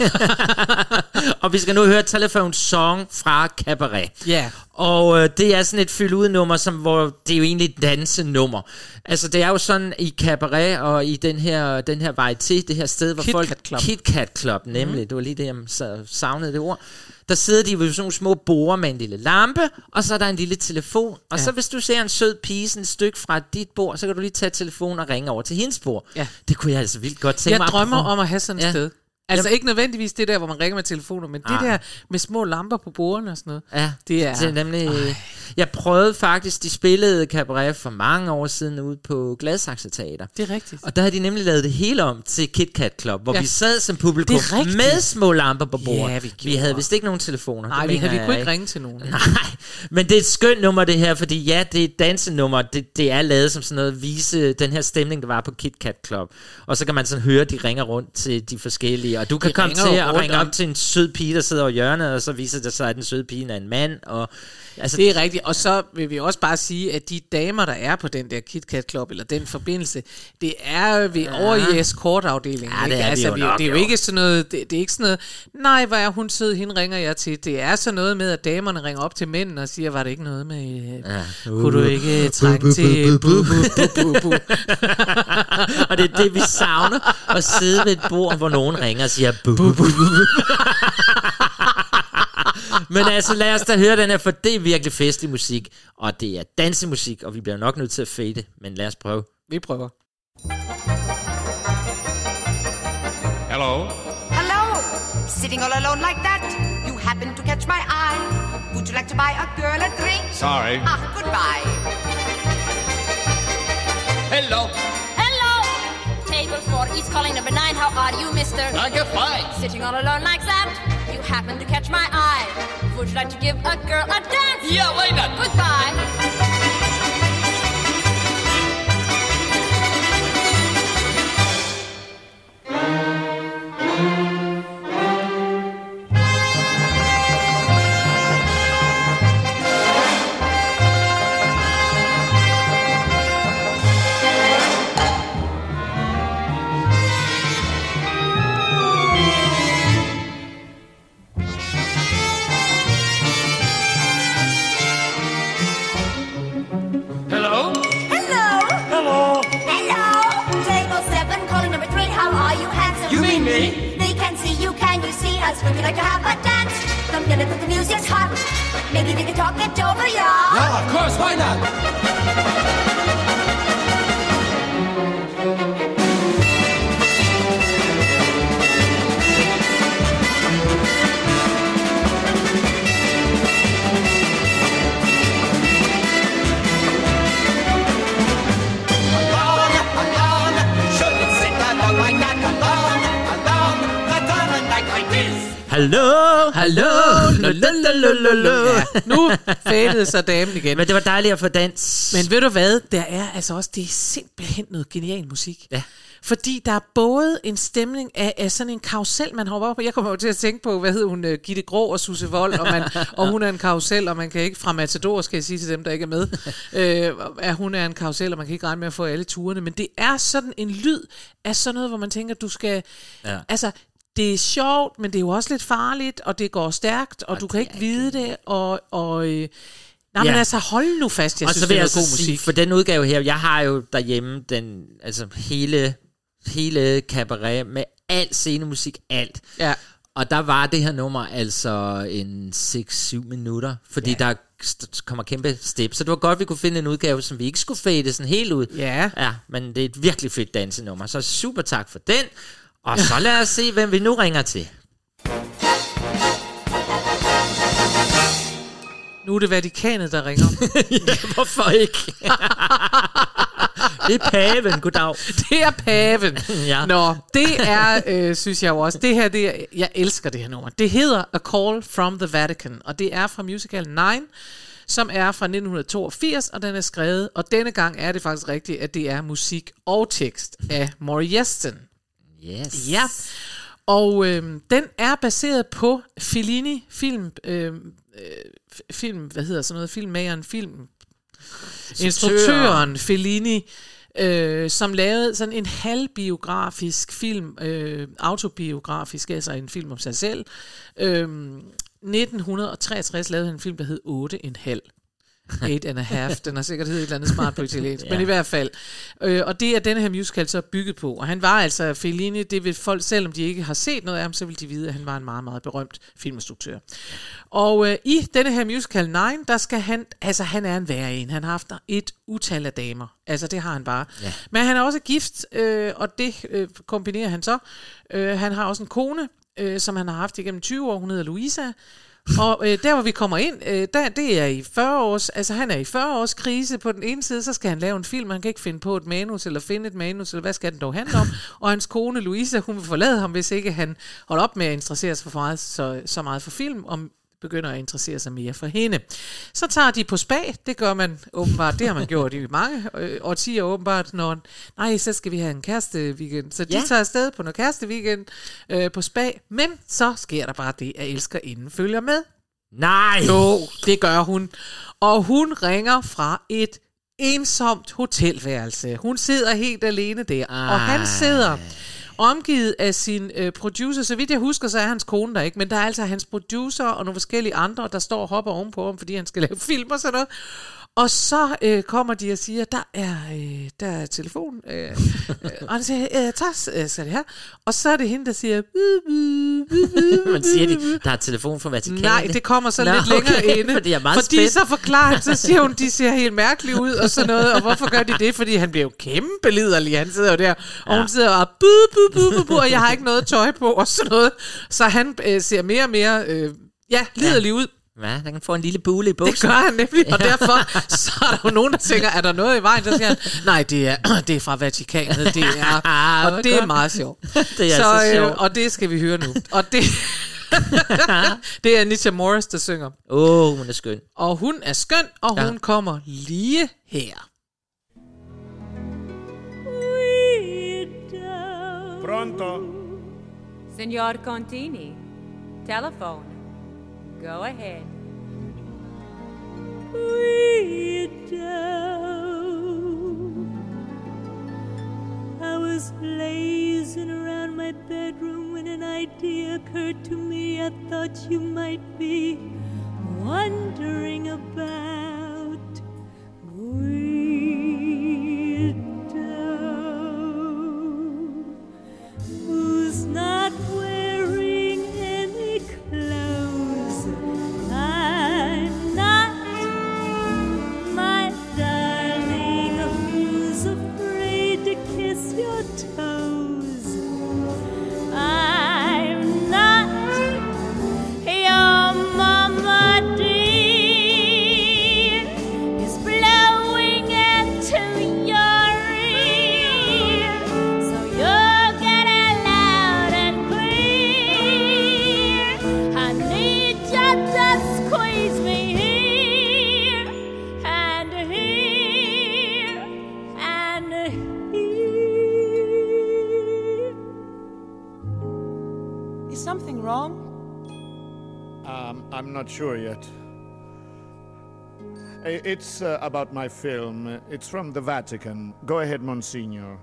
(laughs) (laughs) og vi skal nu høre Telephone Song fra cabaret. Ja. Og øh, det er sådan et fyld ud nummer, som, hvor det er jo egentlig et dansenummer. Altså det er jo sådan i cabaret og i den her, den her vej til, det her sted, hvor Kit folk... Kat Club. Kit Kat Club, nemlig. Mm. Det var lige det, jeg sa- savnede det ord. Der sidder de ved sådan nogle små borer med en lille lampe, og så er der en lille telefon. Og ja. så hvis du ser en sød pige sådan et stykke fra dit bord, så kan du lige tage telefonen og ringe over til hendes bord. Ja. Det kunne jeg altså vildt godt tænke Jeg mig. at drømmer om at have sådan et Ja. sted. Altså ikke nødvendigvis det der, hvor man ringer med telefoner, men det Nej. der med små lamper på bordene og sådan noget. Ja, Det er- det er nemlig... Jeg prøvede faktisk, de spillede cabaret for mange år siden ude på Gladsaxe Teater. Det er rigtigt. Og der havde de nemlig lavet det hele om til Kit Kat Club, hvor Ja. vi sad som publikum med små lamper på bordet. Ja, vi vi havde vist ikke nogen telefoner. Nej, vi, havde, vi kunne ikke ringe til nogen. Nej, men det er et skønt nummer det her, fordi ja, det er et dansenummer, det, det er lavet som sådan noget at vise den her stemning, der var på Kit Kat Club. Og så kan man sådan høre, de ringer rundt til de forskellige, og du kan komme til at ringe op til en sød pige, der sidder over hjørnet, og så viser det sig, at den søde pige er en mand, og altså, Det er rigtigt. Og så vil vi også bare sige, at de damer, der er på den der Kit Kat Club, eller den forbindelse, det er vi ja. over i escortafdelingen. Ja, det ikke? er vi altså, jo vi, nok, det er jo jo. ikke sådan noget, det, det er ikke sådan noget, nej, hvor er hun sød, hende ringer jeg til. Det er sådan noget med, at damerne ringer op til mændene og siger, var det ikke noget med, ja. Ja. kunne du ikke trænge til (laughs) og det er det, vi savner, at sidde ved et bord, hvor nogen ringer og siger, bu, bu, bu, bu. (laughs) Men altså, lad os da høre den her, for det er virkelig festlig musik, og det er dansemusik, og vi bliver nok nødt til at fade, men lad os prøve. Vi prøver. Hello? Hello! Sitting all alone like that, you happen to catch my eye. Would you like to buy a girl a drink? Sorry. Ah, goodbye. Hello? Hello! Table 4, East calling number 9. How are you, mister? I get fine. Sitting all alone like that, you happen to catch my eye. Would you like to give a girl a dance? Yeah, why not? Goodbye. Fadede så damen igen. Men det var dejligt at få dans. Men ved du hvad, der er altså også, det er simpelthen noget genial musik. Ja. Fordi der er både en stemning af, af sådan en karusel, man hopper op. Jeg kommer jo til at tænke på, hvad hed hun, uh, Gitte Grå og Susse Vold, og, man, og hun er en karusel, og man kan ikke, fra Matador skal jeg sige til dem, der ikke er med, (laughs) øh, at hun er en karusel, og man kan ikke regne med at få alle turene. Men det er sådan en lyd af sådan noget, hvor man tænker, du skal... Ja. Altså, det er sjovt, men det er jo også lidt farligt, og det går stærkt, og, og du kan ikke vide det, og... og øh, Nej, men Ja. altså, hold nu fast, jeg og synes, så vil det er jeg noget så god sige, musik. for den udgave her, jeg har jo derhjemme den, altså hele, hele cabaret med alt scenemusik, alt. Ja. Og der var det her nummer altså en 6-7 minutter, fordi ja. der kommer kæmpe step. Så det var godt, vi kunne finde en udgave, som vi ikke skulle fade sådan helt ud. Ja. Ja, men det er et virkelig fedt dansenummer. Så super tak for den. Og så lad os se, hvem vi nu ringer til. Nu er det Vatikanet, der ringer. (laughs) Hvorfor ikke? det er paven, goddag. det er paven. Ja. Nå, det er, øh, synes jeg jo også, det her, det er, jeg elsker det her nummer. Det hedder A Call from the Vatican, og det er fra musical 9, som er fra 1982, og den er skrevet, og denne gang er det faktisk rigtigt, at det er musik og tekst af Maury Yeston. Yes. Ja, og øh, den er baseret på Fellini film, øh, film, hvad hedder sådan noget, filmmageren, film, instruktøren Fellini, øh, som lavede sådan en halvbiografisk film, øh, autobiografisk, altså en film om sig selv. Øh, 1963 lavede han en film, der hed 8,5. Eight and a half. Den har sikkert heddet et eller andet smart på italiensk. (laughs) ja. Men i hvert fald. Øh, og det er denne her musical så bygget på. Og han var altså Fellini, det vil folk, selvom de ikke har set noget af ham, så vil de vide, at han var en meget, meget berømt filminstruktør. Og øh, i denne her musical 9, der skal han, altså han er en værre en. Han har haft et utal af damer. Altså det har han bare. Ja. Men han er også gift, øh, og det øh, kombinerer han så. Øh, han har også en kone, øh, som han har haft igennem 20 år. Hun hedder Louisa. Og øh, der hvor vi kommer ind, øh, der, det er i 40 års, altså han er i 40 års krise. På den ene side, så skal han lave en film, han kan ikke finde på et manus, eller finde et manus, eller hvad skal den dog handle om. (laughs) Og hans kone Louisa, hun vil forlade ham, hvis ikke han holder op med at interessere sig for meget, så, så meget for film, om begynder at interessere sig mere for hende. Så tager de på spa, det gør man åbenbart, det har man gjort i mange øh, årtier åbenbart, når, nej, så skal vi have en kæreste weekend. Så de Ja. tager afsted på noget kæreste weekend øh, på spa, men så sker der bare det, at elsker inden følger med. Nej! Jo, det gør hun. Og hun ringer fra et ensomt hotelværelse. Hun sidder helt alene der, Ej. og han sidder omgivet af sin øh, producer. Så vidt jeg husker, så er hans kone der ikke, men der er altså hans producer og nogle forskellige andre, der står og hopper ovenpå ham, fordi han skal lave film og sådan noget. Og så øh, kommer de og siger, der er, øh, der er telefon. Øh, øh, og han siger, øh, tak, øh, så er det her. Og så er det hende, der siger, "Bip, bip, bip, bip, Man siger de, der er telefon fra Vatikanet. Nej, det kommer så Nå, lidt længere okay, inde. Fordi jeg er meget fordi spændt. så forklarer så siger hun, de ser helt mærkelige ud og sådan noget. Og hvorfor gør de det? Fordi han bliver jo kæmpe liderlig. Han sidder jo der, og Ja. hun sidder og bu, bu, bu, bu, bu, og jeg har ikke noget tøj på og sådan noget. Så han øh, ser mere og mere, øh, ja, liderlig ud. Ja, den kan få en lille bule i buksen. Det gør han nemlig, og derfor så er der jo nogen, der tænker, er der noget i vejen? Så siger han, nej, det er, (clears throat) det er fra Vatikanet, det er, (laughs) Ah, og det er meget sjovt. (laughs) Det er så øh, sjovt. og det skal vi høre nu. Og det, (laughs) det er Anita Morris, der synger. Åh, oh, hun er skøn. Og hun er skøn, og Ja. ja. hun kommer lige her. Pronto? Signor Contini, telephone. Go ahead. I was lazing around my bedroom when an idea occurred to me I thought you might be wondering about. Sure yet. It's uh, about my film. It's from the Vatican. Go ahead, Monsignor.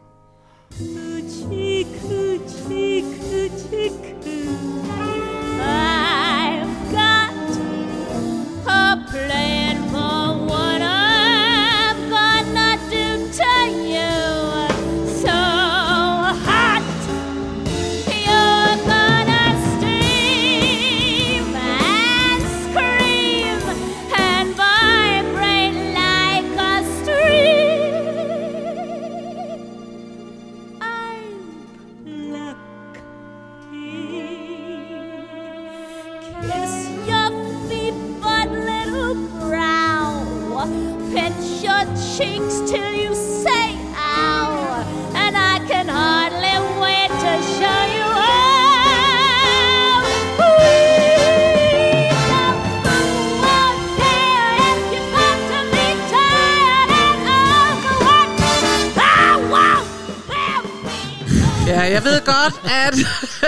Godt, at,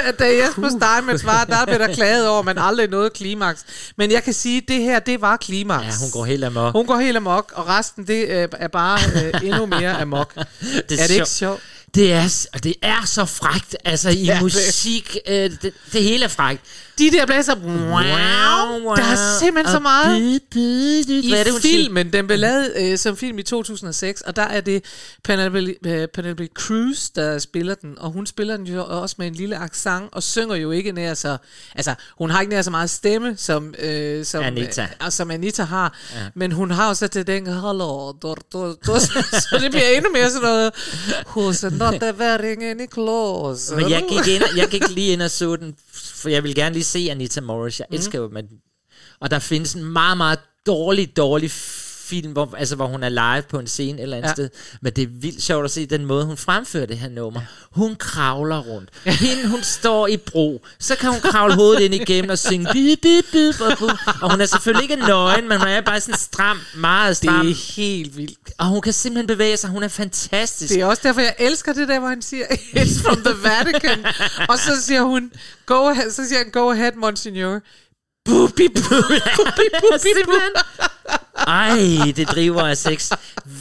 at da Jesper Steinmetz var, der blev der klaget over, at man aldrig nåede klimaks. Men jeg kan sige, at det her, det var klimaks. Ja, hun går helt amok. Hun går helt amok, og resten, det øh, er bare øh, endnu mere amok. (laughs) Det er det ikke sjovt. Det er, det er så frægt, altså i Ja, musik, øh, det, det hele er frægt. De der blæser, wow, der er simpelthen så meget i Hvad er det, filmen. Den blev lavet øh, som film i 2006, og der er det Penelope, øh, Penelope Cruz, der spiller den, og hun spiller den jo også med en lille accent, og synger jo ikke nær så... Altså, hun har ikke nær så meget stemme, som, øh, som, Anita. Øh, som Anita har, Ja. men hun har jo så til den, hallo, du, du, du, så det bliver endnu mere sådan noget, who's not wearing any clothes. Men jeg gik, ind, jeg gik lige ind og så den, for jeg vil gerne lige se Anita Morris. Jeg elsker jo, men... Og der findes en meget, meget dårlig, dårlig film, hvor, altså, hvor hun er live på en scene et eller andet Ja. sted. Men det er vildt sjovt at se den måde, hun fremfører det her nummer. Hun kravler rundt. Hende, hun står i bro. Så kan hun kravle hovedet ind igennem og synge bip, bip, bip, og, bip. og hun er selvfølgelig ikke nøgen, men hun er bare sådan stram, meget stram. Det er helt vildt. Og hun kan simpelthen bevæge sig. Hun er fantastisk. Det er også derfor, jeg elsker det der, hvor han siger, it's from the Vatican. og så siger hun, go ahead, så siger han, go ahead, monsignor. Bubi, bubi, bubi, bubi, Simpelthen. Ej, det driver af sex.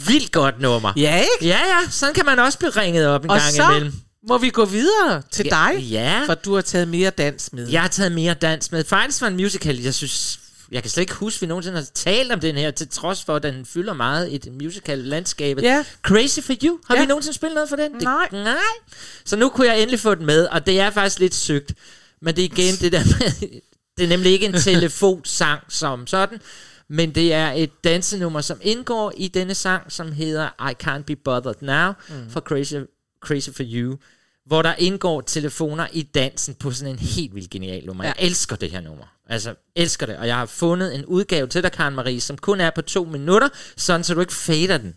Vildt godt nummer. Ja, ikke? Ja, ja. Sådan kan man også blive ringet op en Og gang så imellem. må vi gå videre til Ja, dig, ja. for du har taget mere dans med. Jeg har taget mere dans med. Faktisk var en musical, jeg synes... Jeg kan slet ikke huske, at vi nogensinde har talt om den her, til trods for, at den fylder meget i det musical-landskabet. Ja. Crazy for You. Har Ja. vi nogensinde spillet noget for den? Det- Nej. nej. Så nu kunne jeg endelig få den med, og det er faktisk lidt sygt. Men det er igen det der med... (laughs) Det er nemlig ikke en (laughs) telefonsang som sådan, men det er et dansenummer, som indgår i denne sang, som hedder I Can't Be Bothered Now, mm. for Crazy, Crazy for You, hvor der indgår telefoner i dansen på sådan en helt vildt genial nummer. Ja. Jeg elsker det her nummer. Altså, elsker det. Og jeg har fundet en udgave til dig, Karen Marie, som kun er på to minutter, sådan så du ikke fader den.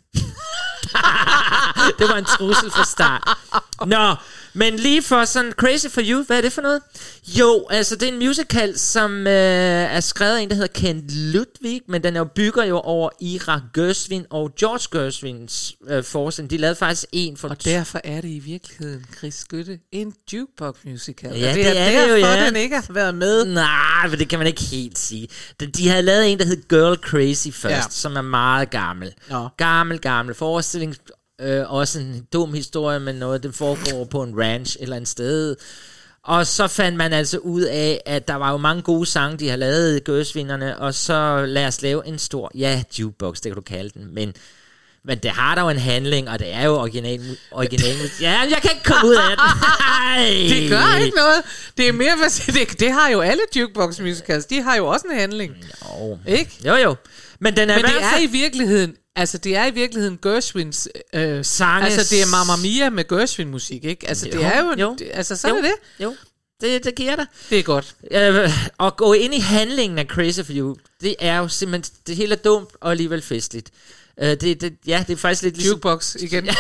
(laughs) det var en trussel fra start. Nå, men lige for sådan Crazy for You, hvad er det for noget? Jo, altså det er en musical, som øh, er skrevet af en, der hedder Ken Ludwig, men den er jo bygger jo over Ira Gershwin og George Gershwins øh, forskning. De lavede faktisk en for... Og derfor er det i virkeligheden, Chris Skytte, en jukebox musical. Ja, og det det er, er det jo, derfor, ja. den ikke har været med. Nej, men det kan man ikke helt sige. De, de havde lavet en, der hed Girl Crazy først, ja. som er meget gammel. Nå. Gammel, gammel forestilling. Øh, også en dum historie, men noget, det foregår på en ranch eller andet sted. Og så fandt man altså ud af, at der var jo mange gode sange, de har lavet, Gershwinerne, og så lad os lave en stor, ja, jukebox, det kan du kalde den, men men det har der jo en handling, og det er jo original, original Ja, jeg kan ikke komme ud af den. Ej. (laughs) Det gør ikke noget. Det er mere, hvad det, det har jo alle jukebox musicals. De har jo også en handling. Jo. Ikke? Jo, jo. Men den er Men det er i virkeligheden, altså det er i virkeligheden Gershwins øh, Sange- Altså det er Mamma Mia med Gershwin musik, ikke? Altså det Jo, er jo, jo. Det, altså sådan Jo, er det. Jo, det, det giver dig. Det er godt. Øh, at gå ind i handlingen af Crazy for You, det er jo simpelthen, det hele er dumt og alligevel festligt. Øh, det, det, ja, det er faktisk lidt ligesom... Jukebox igen. (laughs) ja,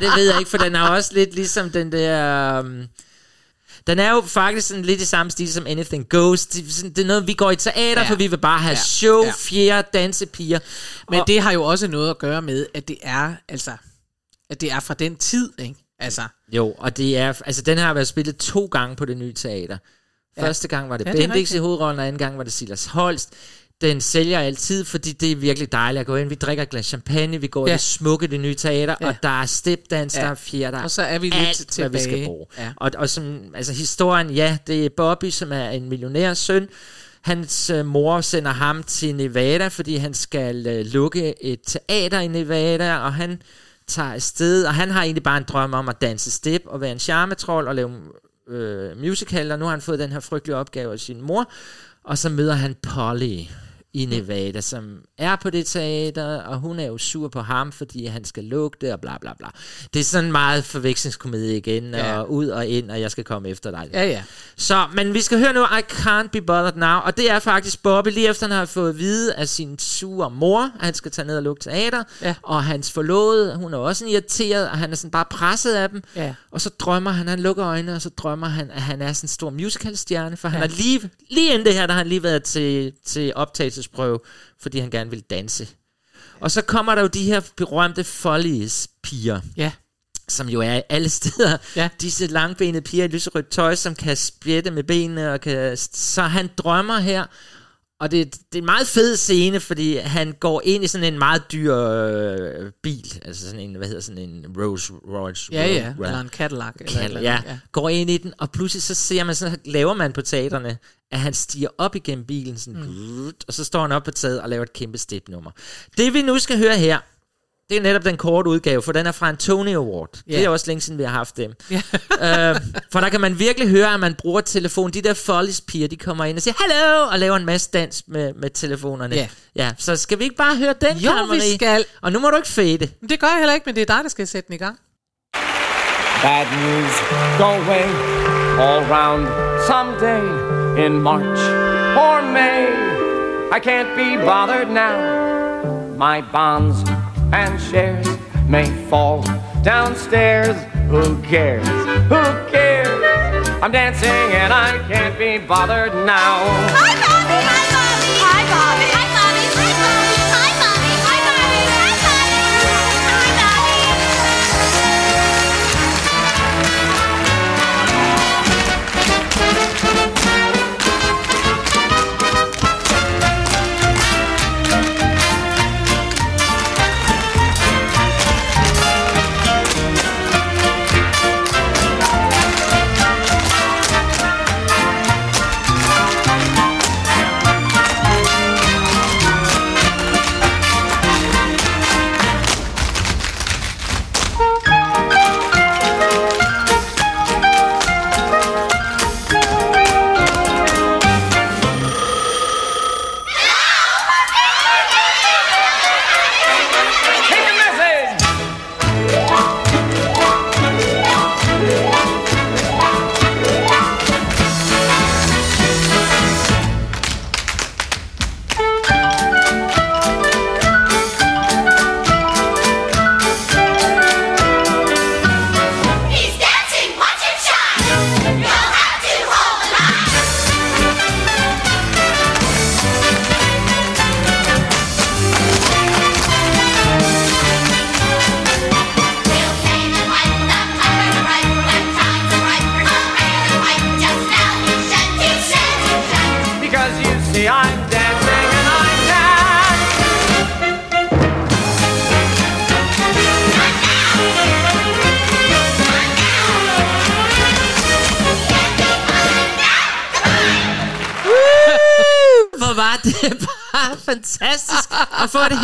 det ved jeg ikke, for den er også lidt ligesom den der... Um, den er jo faktisk sådan lidt i samme stil som Anything Goes. Det, er sådan- det er noget, vi går i teater, Ja. for vi vil bare have Ja. show, Ja. fjerde, dansepiger. Men Og- det har jo også noget at gøre med, at det er, altså, at det er fra den tid, ikke? Altså, Jo, og det er, altså den har været spillet to gange på det nye teater. Første gang var det Ja, Bendix i hovedrollen, og anden gang var det Silas Holst. Den sælger altid, fordi det er virkelig dejligt at gå ind. Vi drikker et glas champagne, vi går ja. I det smukke, det nye teater, Ja. og der er stepdans, Ja. der er fjer, der er Og så er vi lidt alt, hvad vi skal tilbage. bruge. Ja. Og, og som, altså historien, ja, det er Bobby, som er en millionærs søn. Hans øh, mor sender ham til Nevada, fordi han skal øh, lukke et teater i Nevada, og han tager afsted, og han har egentlig bare en drøm om at danse step og være en charmetrol og lave øh, musical, og nu har han fået den her frygtelige opgave af sin mor, og så møder han Polly i Nevada, som er på det teater, og hun er jo sur på ham, fordi han skal det, og bla bla bla. Det er sådan meget forvekslingskomedie igen, Ja. og ud og ind, og jeg skal komme efter dig. ja, ja. Så, men vi skal høre nu, I Can't Be Bothered Now, og det er faktisk Bobby, lige efter han har fået at vide af sin sure mor, at han skal tage ned og lukke teater, Ja. og hans forlovede, hun er også irriteret, og han er sådan bare presset af dem, Ja. og så drømmer han, han lukker øjnene, og så drømmer han, at han er sådan en stor musicalstjerne, for han Ja. har lige, lige inden det her, der har han lige været til, til optagelsesprøve, fordi han gerne vil danse. Og så kommer der jo de her berømte Follies-piger, Ja. som jo er alle steder. Ja. Disse langbenede piger i lyserødt tøj, som kan spjætte med benene. Og kan, så han drømmer her, og det, det er en meget fed scene, fordi han går ind i sådan en meget dyr øh, bil. Altså sådan en, hvad hedder sådan en Rolls Royce. Ja, ja. Ro- Eller en Cadillac. Eller eller ja, ja. går ind i den, og pludselig så ser man, så laver man på teaterne, at han stiger op igennem bilen, sådan, mm. og så står han op på taget og laver et kæmpe stepnummer. Det vi nu skal høre her, det er netop den korte udgave, for den er fra en Tony Award. Yeah. Det er også længe siden, vi har haft dem. Ja. (laughs) øh, for der kan man virkelig høre, at man bruger telefon. De der follies piger, de kommer ind og siger, hallo, og laver en masse dans med, med telefonerne. Ja. ja. Så skal vi ikke bare høre den, Jo, Karen vi skal. Og nu må du ikke fade. Men det gør jeg heller ikke, men det er dig, der skal sætte den i gang. Bad news go away all round someday in March or May. I can't be bothered now. My bonds and shares may fall downstairs. Who cares? Who cares? I'm dancing and I can't be bothered now. Hi, Bobby. Hi, Bobby. Hi, Bobby.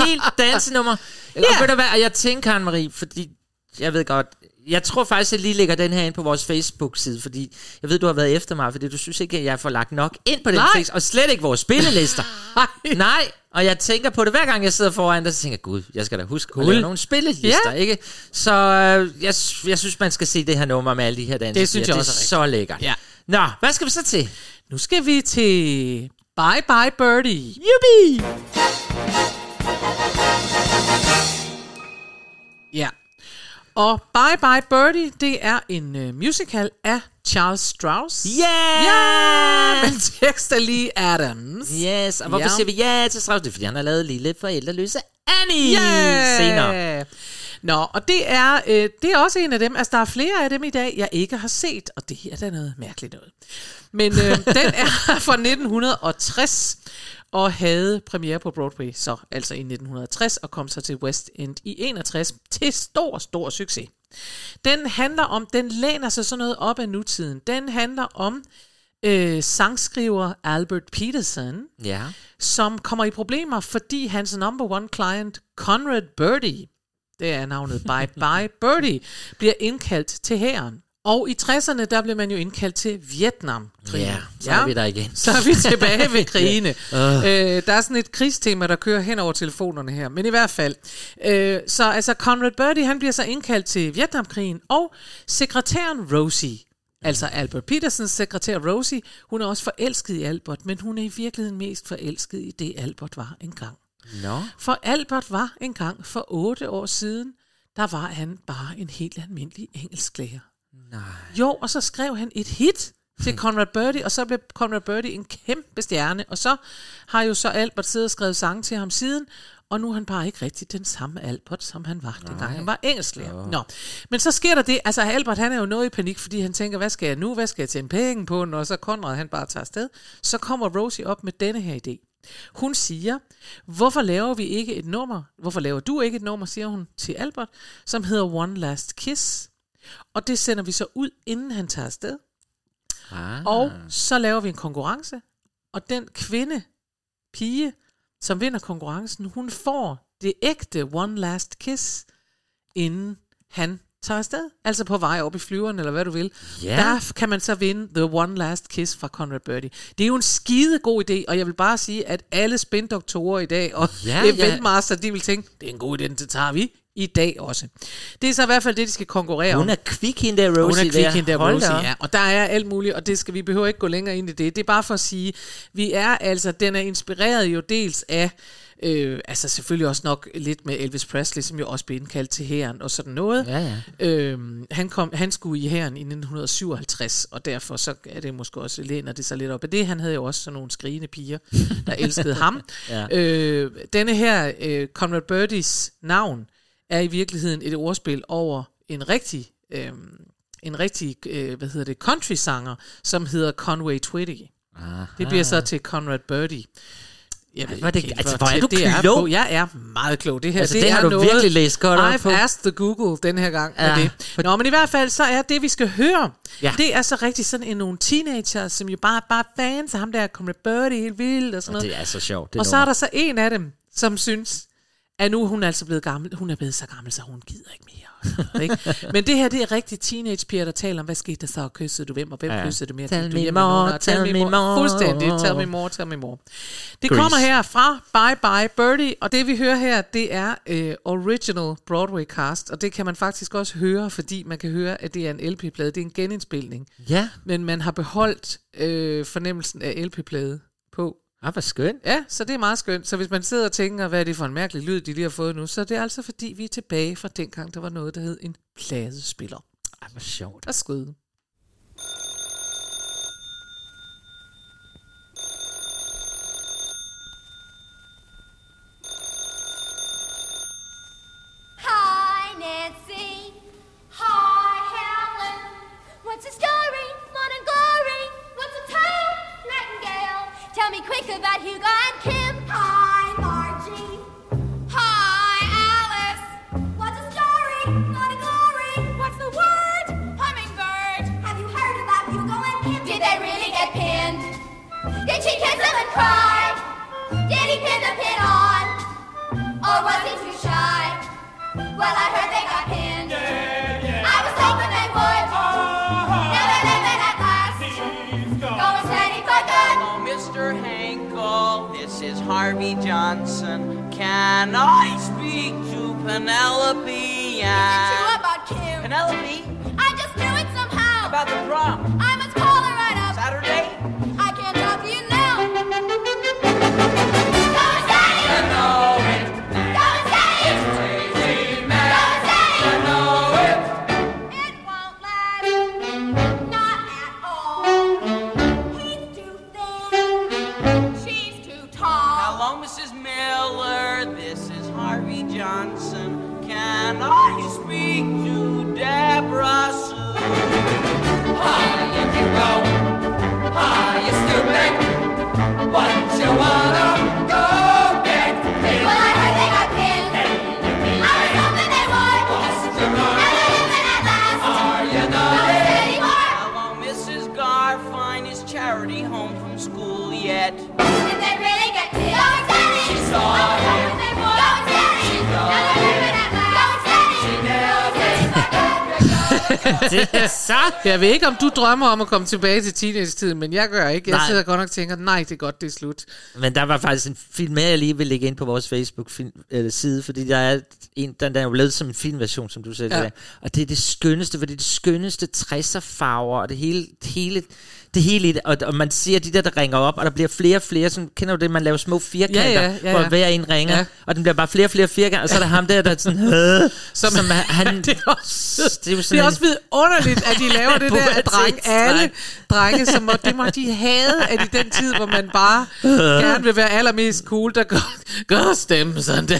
Helt dansenummer. Yeah. Og ved du hvad, og jeg tænker, Karen Marie, fordi jeg ved godt, jeg tror faktisk, jeg lige lægger den her ind på vores Facebook-side, fordi jeg ved, du har været efter mig, fordi du synes ikke, at jeg får lagt nok ind på den Nej. Og slet ikke vores spillelister. Nej, og jeg tænker på det, hver gang jeg sidder foran dig, så tænker jeg, gud, jeg skal da huske at lave nogle spillelister, Ja. ikke? Så øh, jeg, jeg synes, man skal se det her nummer med alle de her danser. Det synes jeg også er så lækkert. Ja. Nå, hvad skal vi så til? Nu skal vi til Bye Bye Birdie. Yuppie! Ja. Og Bye Bye Birdie, det er en uh, musical af Charles Strauss. Yeah! Ja, (laughs) men tekst af Lee Adams. Yes, og hvorfor Ja. siger vi ja til Strauss? Det er, fordi han har lavet Lille Forældreløse Annie Yeah! senere. Nå, og det er, øh, det er også en af dem, altså der er flere af dem i dag, jeg ikke har set, og det her er noget mærkeligt noget. Men øh, (laughs) den er fra 1960, og havde premiere på Broadway, så altså i 1960, og kom så til West End i 61 til stor, stor succes. Den handler om, den læner sig sådan noget op af nutiden. Den handler om øh, sangskriver Albert Peterson, Ja. som kommer i problemer, fordi hans number one client, Conrad Birdie, det er navnet Bye Bye Birdie, bliver indkaldt til hæren. Og i 60'erne, der blev man jo indkaldt til Vietnam. Ja, så er vi der igen. Så er vi tilbage ved (laughs) krigene. Øh. øh, der er sådan et krigstema, der kører hen over telefonerne her. Men i hvert fald. Øh, så altså Conrad Birdie, han bliver så indkaldt til Vietnamkrigen. Og sekretæren Rosie, altså Albert Petersens sekretær Rosie, hun er også forelsket i Albert, men hun er i virkeligheden mest forelsket i det, Albert var engang. Nå. For Albert var engang for otte år siden, der var han bare en helt almindelig engelsklærer. Nej. Jo, og så skrev han et hit til (laughs) Conrad Birdie, og så blev Conrad Birdie en kæmpe stjerne, og så har jo så Albert siddet og skrevet sange til ham siden, og nu er han bare ikke rigtig den samme Albert, som han var, dengang han var engelsklærer. Nå. Men så sker der det, altså Albert han er jo noget i panik, fordi han tænker, hvad skal jeg nu, hvad skal jeg tjene penge på, når så Conrad han bare tager afsted. Så kommer Rosie op med denne her idé. Hun siger, hvorfor laver vi ikke et nummer, hvorfor laver du ikke et nummer, siger hun til Albert, som hedder One Last Kiss. Og det sender vi så ud, inden han tager afsted. Ah. Og så laver vi en konkurrence, og den kvinde, pige, som vinder konkurrencen, hun får det ægte One Last Kiss, inden han tager afsted. Altså på vej op i flyveren, eller hvad du vil. Ja. Der kan man så vinde The One Last Kiss fra Conrad Birdie. Det er jo en skide god idé, og jeg vil bare sige, at alle spindoktorer i dag, og ja. (laughs) eventmaster, de vil tænke, det er en god idé, den tager vi i dag også. Det er så i hvert fald det, de skal konkurrere om. Hun er kvik, hende der Rosie. Hun er kvik, hende der Rosie, ja. Og der er alt muligt, og det skal vi behøver ikke gå længere ind i det. Det er bare for at sige, vi er altså, den er inspireret jo dels af, øh, altså selvfølgelig også nok lidt med Elvis Presley, som jo også blev indkaldt til hæren og sådan noget. Ja, ja. Øhm, han, kom, han skulle i hæren i 1957, og derfor så er det måske også, læner det sig lidt op af det. Han havde jo også sådan nogle skrigende piger, der (laughs) elskede ham. Ja. øh, denne her, øh, Conrad Birdies navn, er i virkeligheden et ordspil over en rigtig, øh, en rigtig øh, hvad hedder det, country-sanger, som hedder Conway Twitty. Aha. Det bliver så til Conrad Birdie. Jeg ved er det- ikke altså, hvor er du det er klog. på. Jeg er meget klog. Det her Altså, det, det er har du noget, virkelig læst godt op I've på. asked the Google den her gang. Ja, Ja, det. Nå, men i hvert fald, så er det, vi skal høre, Ja. ja. det er så rigtig sådan en nogle teenager, som jo bare, bare er fans af ham der, Conrad Birdie, helt vildt og sådan Og noget. det er så sjovt. Det og så er nummer. der så en af dem, som synes, at nu er hun altså blevet gammel. Hun er blevet så gammel, så hun gider ikke mere. ikke? Men det her, det er rigtig teenagepiger, der taler om, hvad skete der så? Kyssede du hvem, og hvem Ja. kyssede du mere? Tell du me med more? Og tell me more. Fuldstændig. Tell me more, tell me more. Det Grease. kommer her fra Bye Bye Birdie, og det vi hører her, det er øh, original Broadway cast, og det kan man faktisk også høre, fordi man kan høre, at det er en LP-plade. Det er en genindspilning. Ja. Men man har beholdt øh, fornemmelsen af LP-plade på. Ah, hvor skønt. Ja, så det er meget skønt. Så hvis man sidder og tænker, hvad er det for en mærkelig lyd, de lige har fået nu, så er det altså fordi, vi er tilbage fra dengang, der var noget, der hed en pladespiller. Ah, hvor sjovt. Og skud. Jeg ved ikke, om du drømmer om at komme tilbage til teenage-tiden, men jeg gør ikke. Jeg Nej. sidder godt nok og tænker, nej, det er godt, det er slut. Men der var faktisk en film mere, jeg lige vil lægge ind på vores Facebook-side, fordi der er en, den der er jo lavet som en filmversion, som du selv Ja. Og det er det skønneste, for det er det skønneste 60'er farver, og det hele, det hele, det hele i det, og, og man ser de der, der ringer op, og der bliver flere og flere, sådan, kender du det, man laver små firkanter, Ja, ja, ja, hvor ja. hver en ringer, Ja. og den bliver bare flere og flere firkanter, og så er der ham der, der er sådan, (laughs) øh, som, som han, (laughs) det er også, det er jo det sådan er en- også vidunderligt, at de laver (laughs) det der, at drenge, alle drenge, som må, det må de have, at i den tid, hvor man bare gerne vil være allermest cool, der gør, gør stemme sådan der.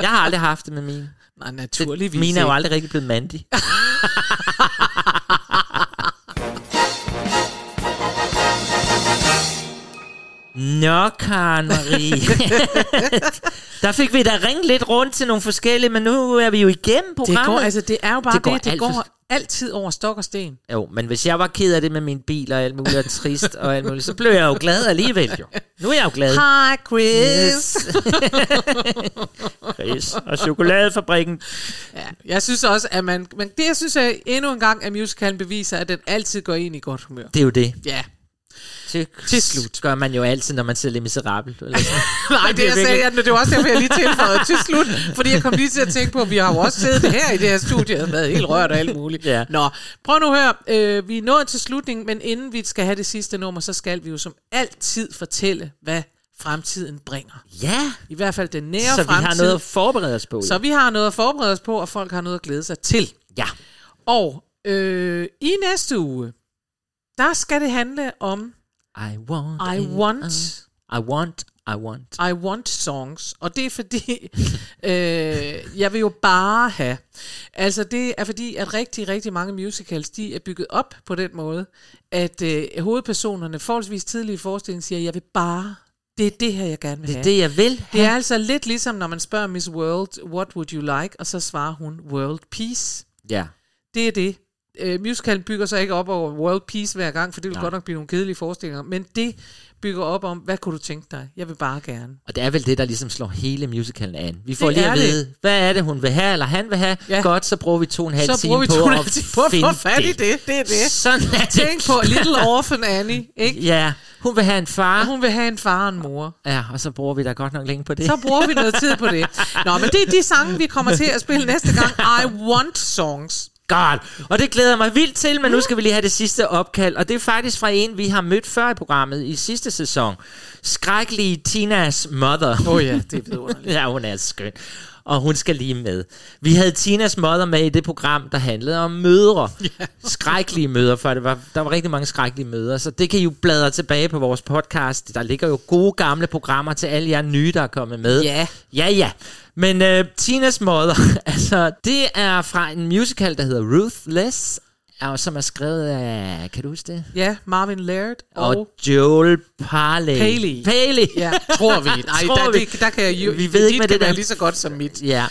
jeg har aldrig haft det med mine. Nej, naturligvis Mine er jo aldrig rigtig blevet mandig. Nå, Karen Marie. (laughs) der fik vi da ringet lidt rundt til nogle forskellige, men nu er vi jo igennem Det programmet. går, altså, det er jo bare det, Det går det, det alt går altid over stok og sten. Jo, men hvis jeg var ked af det med min bil og alt muligt, og trist og alt muligt, så blev jeg jo glad alligevel jo. Nu er jeg jo glad. Hi, Chris. Yes. Chris og chokoladefabrikken. Ja, jeg synes også, at man, men det jeg synes jeg endnu en gang, at musicalen beviser, at den altid går ind i godt humør. Det er jo det. Ja. Til, Til slut. gør man jo altid, når man ser Les Miserables. Eller sådan. (laughs) Nej, det, Det er jeg sagde, jeg, det var også derfor, jeg lige tilføjede til slut. Fordi jeg kom lige til at tænke på, at vi har jo også siddet her i det her studie og været helt rørt og alt muligt. Ja. Nå, prøv nu at høre. Øh, vi er nået til slutningen, men inden vi skal have det sidste nummer, så skal vi jo som altid fortælle, hvad fremtiden bringer. Ja, I hvert fald den nære så vi fremtid. har noget at forberede os på. Så vi har noget at forberede os på, og folk har noget at glæde sig til. Ja. Og øh, i næste uge, der skal det handle om I want. I want... I want. I want. I want songs. Og det er fordi, (laughs) øh, jeg vil jo bare have. Altså det er fordi, at rigtig, rigtig mange musicals, de er bygget op på den måde, at øh, hovedpersonerne forholdsvis tidlige i forestillingen siger, jeg vil bare, det er det her, jeg gerne vil Det have. er det, jeg vil Det er have. altså lidt ligesom, når man spørger Miss World, what would you like? Og så svarer hun, world peace. Ja. Det er det. Øh, musicalen bygger så ikke op over world peace hver gang, for det vil Nej. godt nok blive nogle kedelige forestillinger, men det bygger op om, hvad kunne du tænke dig? Jeg vil bare gerne. Og det er vel det, der ligesom slår hele musicalen an. Vi får Det lige at det. vide, hvad er det, hun vil have, eller han vil have. Ja. Godt, så bruger vi to og en halv Så time vi på at på at finde fat i det. Det er det. Sådan er det. Tænk på (laughs) Little Orphan Annie, ikke? Ja, hun vil have en far. Og hun vil have en far og en mor. Ja, og så bruger vi da godt nok længe på det. Så bruger vi noget tid på det. (laughs) Nå, men det er de sange, vi kommer til at spille næste gang. I want songs. Godt. Og det glæder jeg mig vildt til, men nu skal vi lige have det sidste opkald. Og det er faktisk fra en, vi har mødt før i programmet i sidste sæson. Skrækkelige Tinas mother. Åh oh ja, det er vidunderligt. (laughs) ja, hun er skøn. Og hun skal lige med. Vi havde Tinas mother med i det program, der handlede om mødre. (laughs) Yeah. Skrækkelige mødre, for det var, der var rigtig mange skrækkelige mødre. Så det kan I jo bladre tilbage på vores podcast. Der ligger jo gode gamle programmer til alle jer nye, der er kommet med. Ja. Ja, ja. Men uh, Tinas mother, (laughs) altså, det er fra en musical, der hedder Ruthless, og som er skrevet af, kan du huske det? Ja, Marvin Laird og, Og Joel Paley. Paley. Paley. Ja, (laughs) tror vi. Nej, Tror der, vi. det, der kan jeg jo... Vi ved ikke, kan det der- lige så godt som mit. Ja.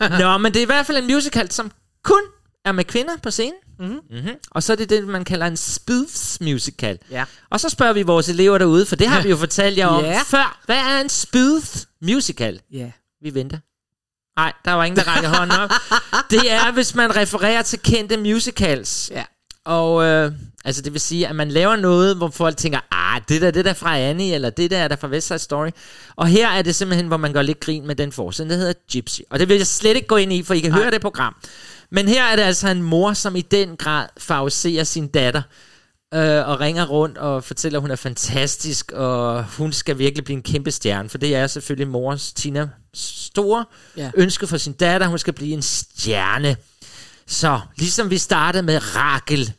(laughs) Nå, men det er i hvert fald en musical, som kun er med kvinder på scenen. Mm-hmm. Mm-hmm. Og så er det det, man kalder en spoof musical. Ja. Og så spørger vi vores elever derude, for det har vi jo fortalt jer om Ja. før. Hvad er en spoof musical? Ja. Vi venter. Nej, der var ingen, der rækker hånden op. Det er, hvis man refererer til kendte musicals. Ja. Og øh, altså det vil sige, at man laver noget, hvor folk tænker, ah, det der, det der fra Annie, eller det der er der fra West Side Story. Og her er det simpelthen, hvor man gør lidt grin med den forside, der hedder Gypsy. Og det vil jeg slet ikke gå ind i, for I kan høre det program. Men her er det altså en mor, som i den grad favoriserer sin datter, øh, og ringer rundt og fortæller, at hun er fantastisk, og hun skal virkelig blive en kæmpe stjerne, for det er selvfølgelig mors, Tina, store Ja. ja. ønske for sin datter, hun skal blive en stjerne. Så ligesom vi startede med Rakel,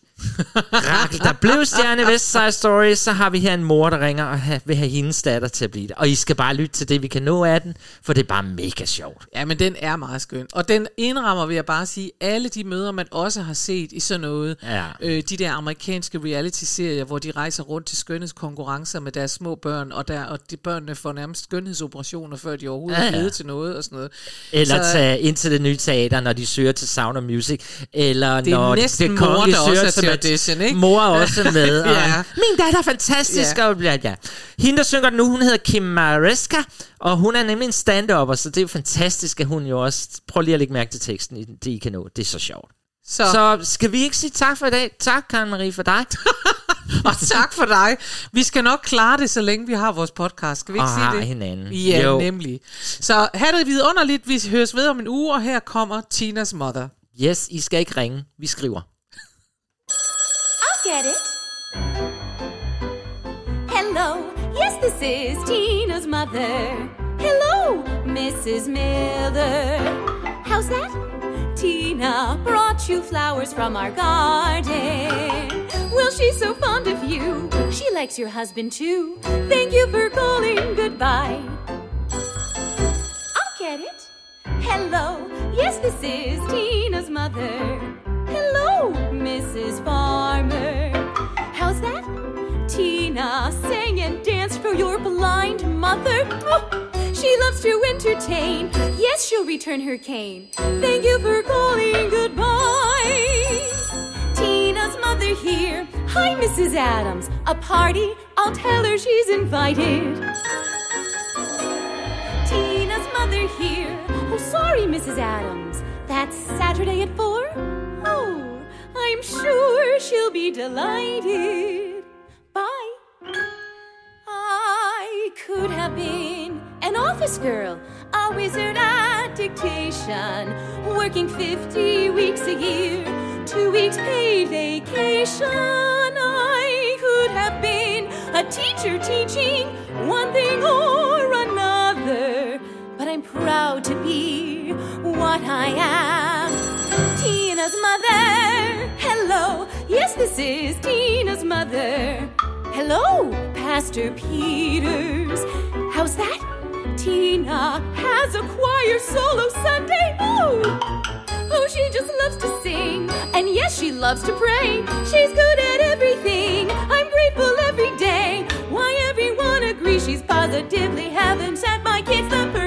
Rakel, der blev stjerne West Side Story, så har vi her en mor, der ringer og vil have hendes datter til at blive det. Og I skal bare lytte til det, vi kan nå af den, for det er bare mega sjovt. Ja, men den er meget skøn. Og den indrammer, vil jeg bare sige, alle de møder, man også har set i sådan noget. Ja. Øh, de der amerikanske reality-serier, hvor de rejser rundt til skønhedskonkurrencer med deres små børn, og, der, og de børnene får nærmest skønhedsoperationer, før de overhovedet Ja, er ja. blevet til noget og sådan noget. Eller Så- tage ind til det nye teater, når de søger til Sound of Music. Eller Det er når det mor, kongelige søger er til til edition, ikke? Mor er også med. (laughs) og, Ja. Min datter er fantastisk. Ja. Og, ja, ja. Hende, der synger den nu, hun hedder Kim Maresca, og hun er nemlig en stand-upper, så det er jo fantastisk, at hun jo også... Prøv lige at lægge mærke til teksten, det I kan nå. Det er så sjovt. Så. Så, skal vi ikke sige tak for i dag? Tak, Karen Marie, for dig. (laughs) Og tak for dig. Vi skal nok klare det, så længe vi har vores podcast. Skal vi ikke Og sige har det? hinanden. Ja, Jo. nemlig. Så have det vidunderligt. Vi høres ved om en uge, og her kommer Tinas Mother. Yes, I skal ikke ringe. Vi skriver. Get it. Hello, yes, this is Tina's mother. Hello, Mrs. Miller. How's that? Tina brought you flowers from our garden. Well, she's so fond of you. She likes your husband too. Thank you for calling goodbye. I'll get it. Hello, yes, this is Tina's mother. Mrs. Farmer. How's that? Tina sang and danced for your blind mother. Oh, she loves to entertain. Yes, she'll return her cane. Thank you for calling goodbye. Tina's mother here. Hi, Mrs. Adams. A party? I'll tell her she's invited. Tina's mother here. Oh, sorry, Mrs. Adams. That's Saturday at four? I'm sure she'll be delighted. Bye. I could have been an office girl, a wizard at dictation, working 50 weeks a year, two weeks paid vacation. I could have been a teacher teaching one thing or another, but I'm proud to be what I am. Tina's mother. Hello, yes, this is Tina's mother. Hello, Pastor Peters. How's that? Tina has a choir solo Sunday. Oh, oh, she just loves to sing. And yes, she loves to pray. She's good at everything. I'm grateful every day. Why everyone agrees she's positively heaven sent. My kid's the perfect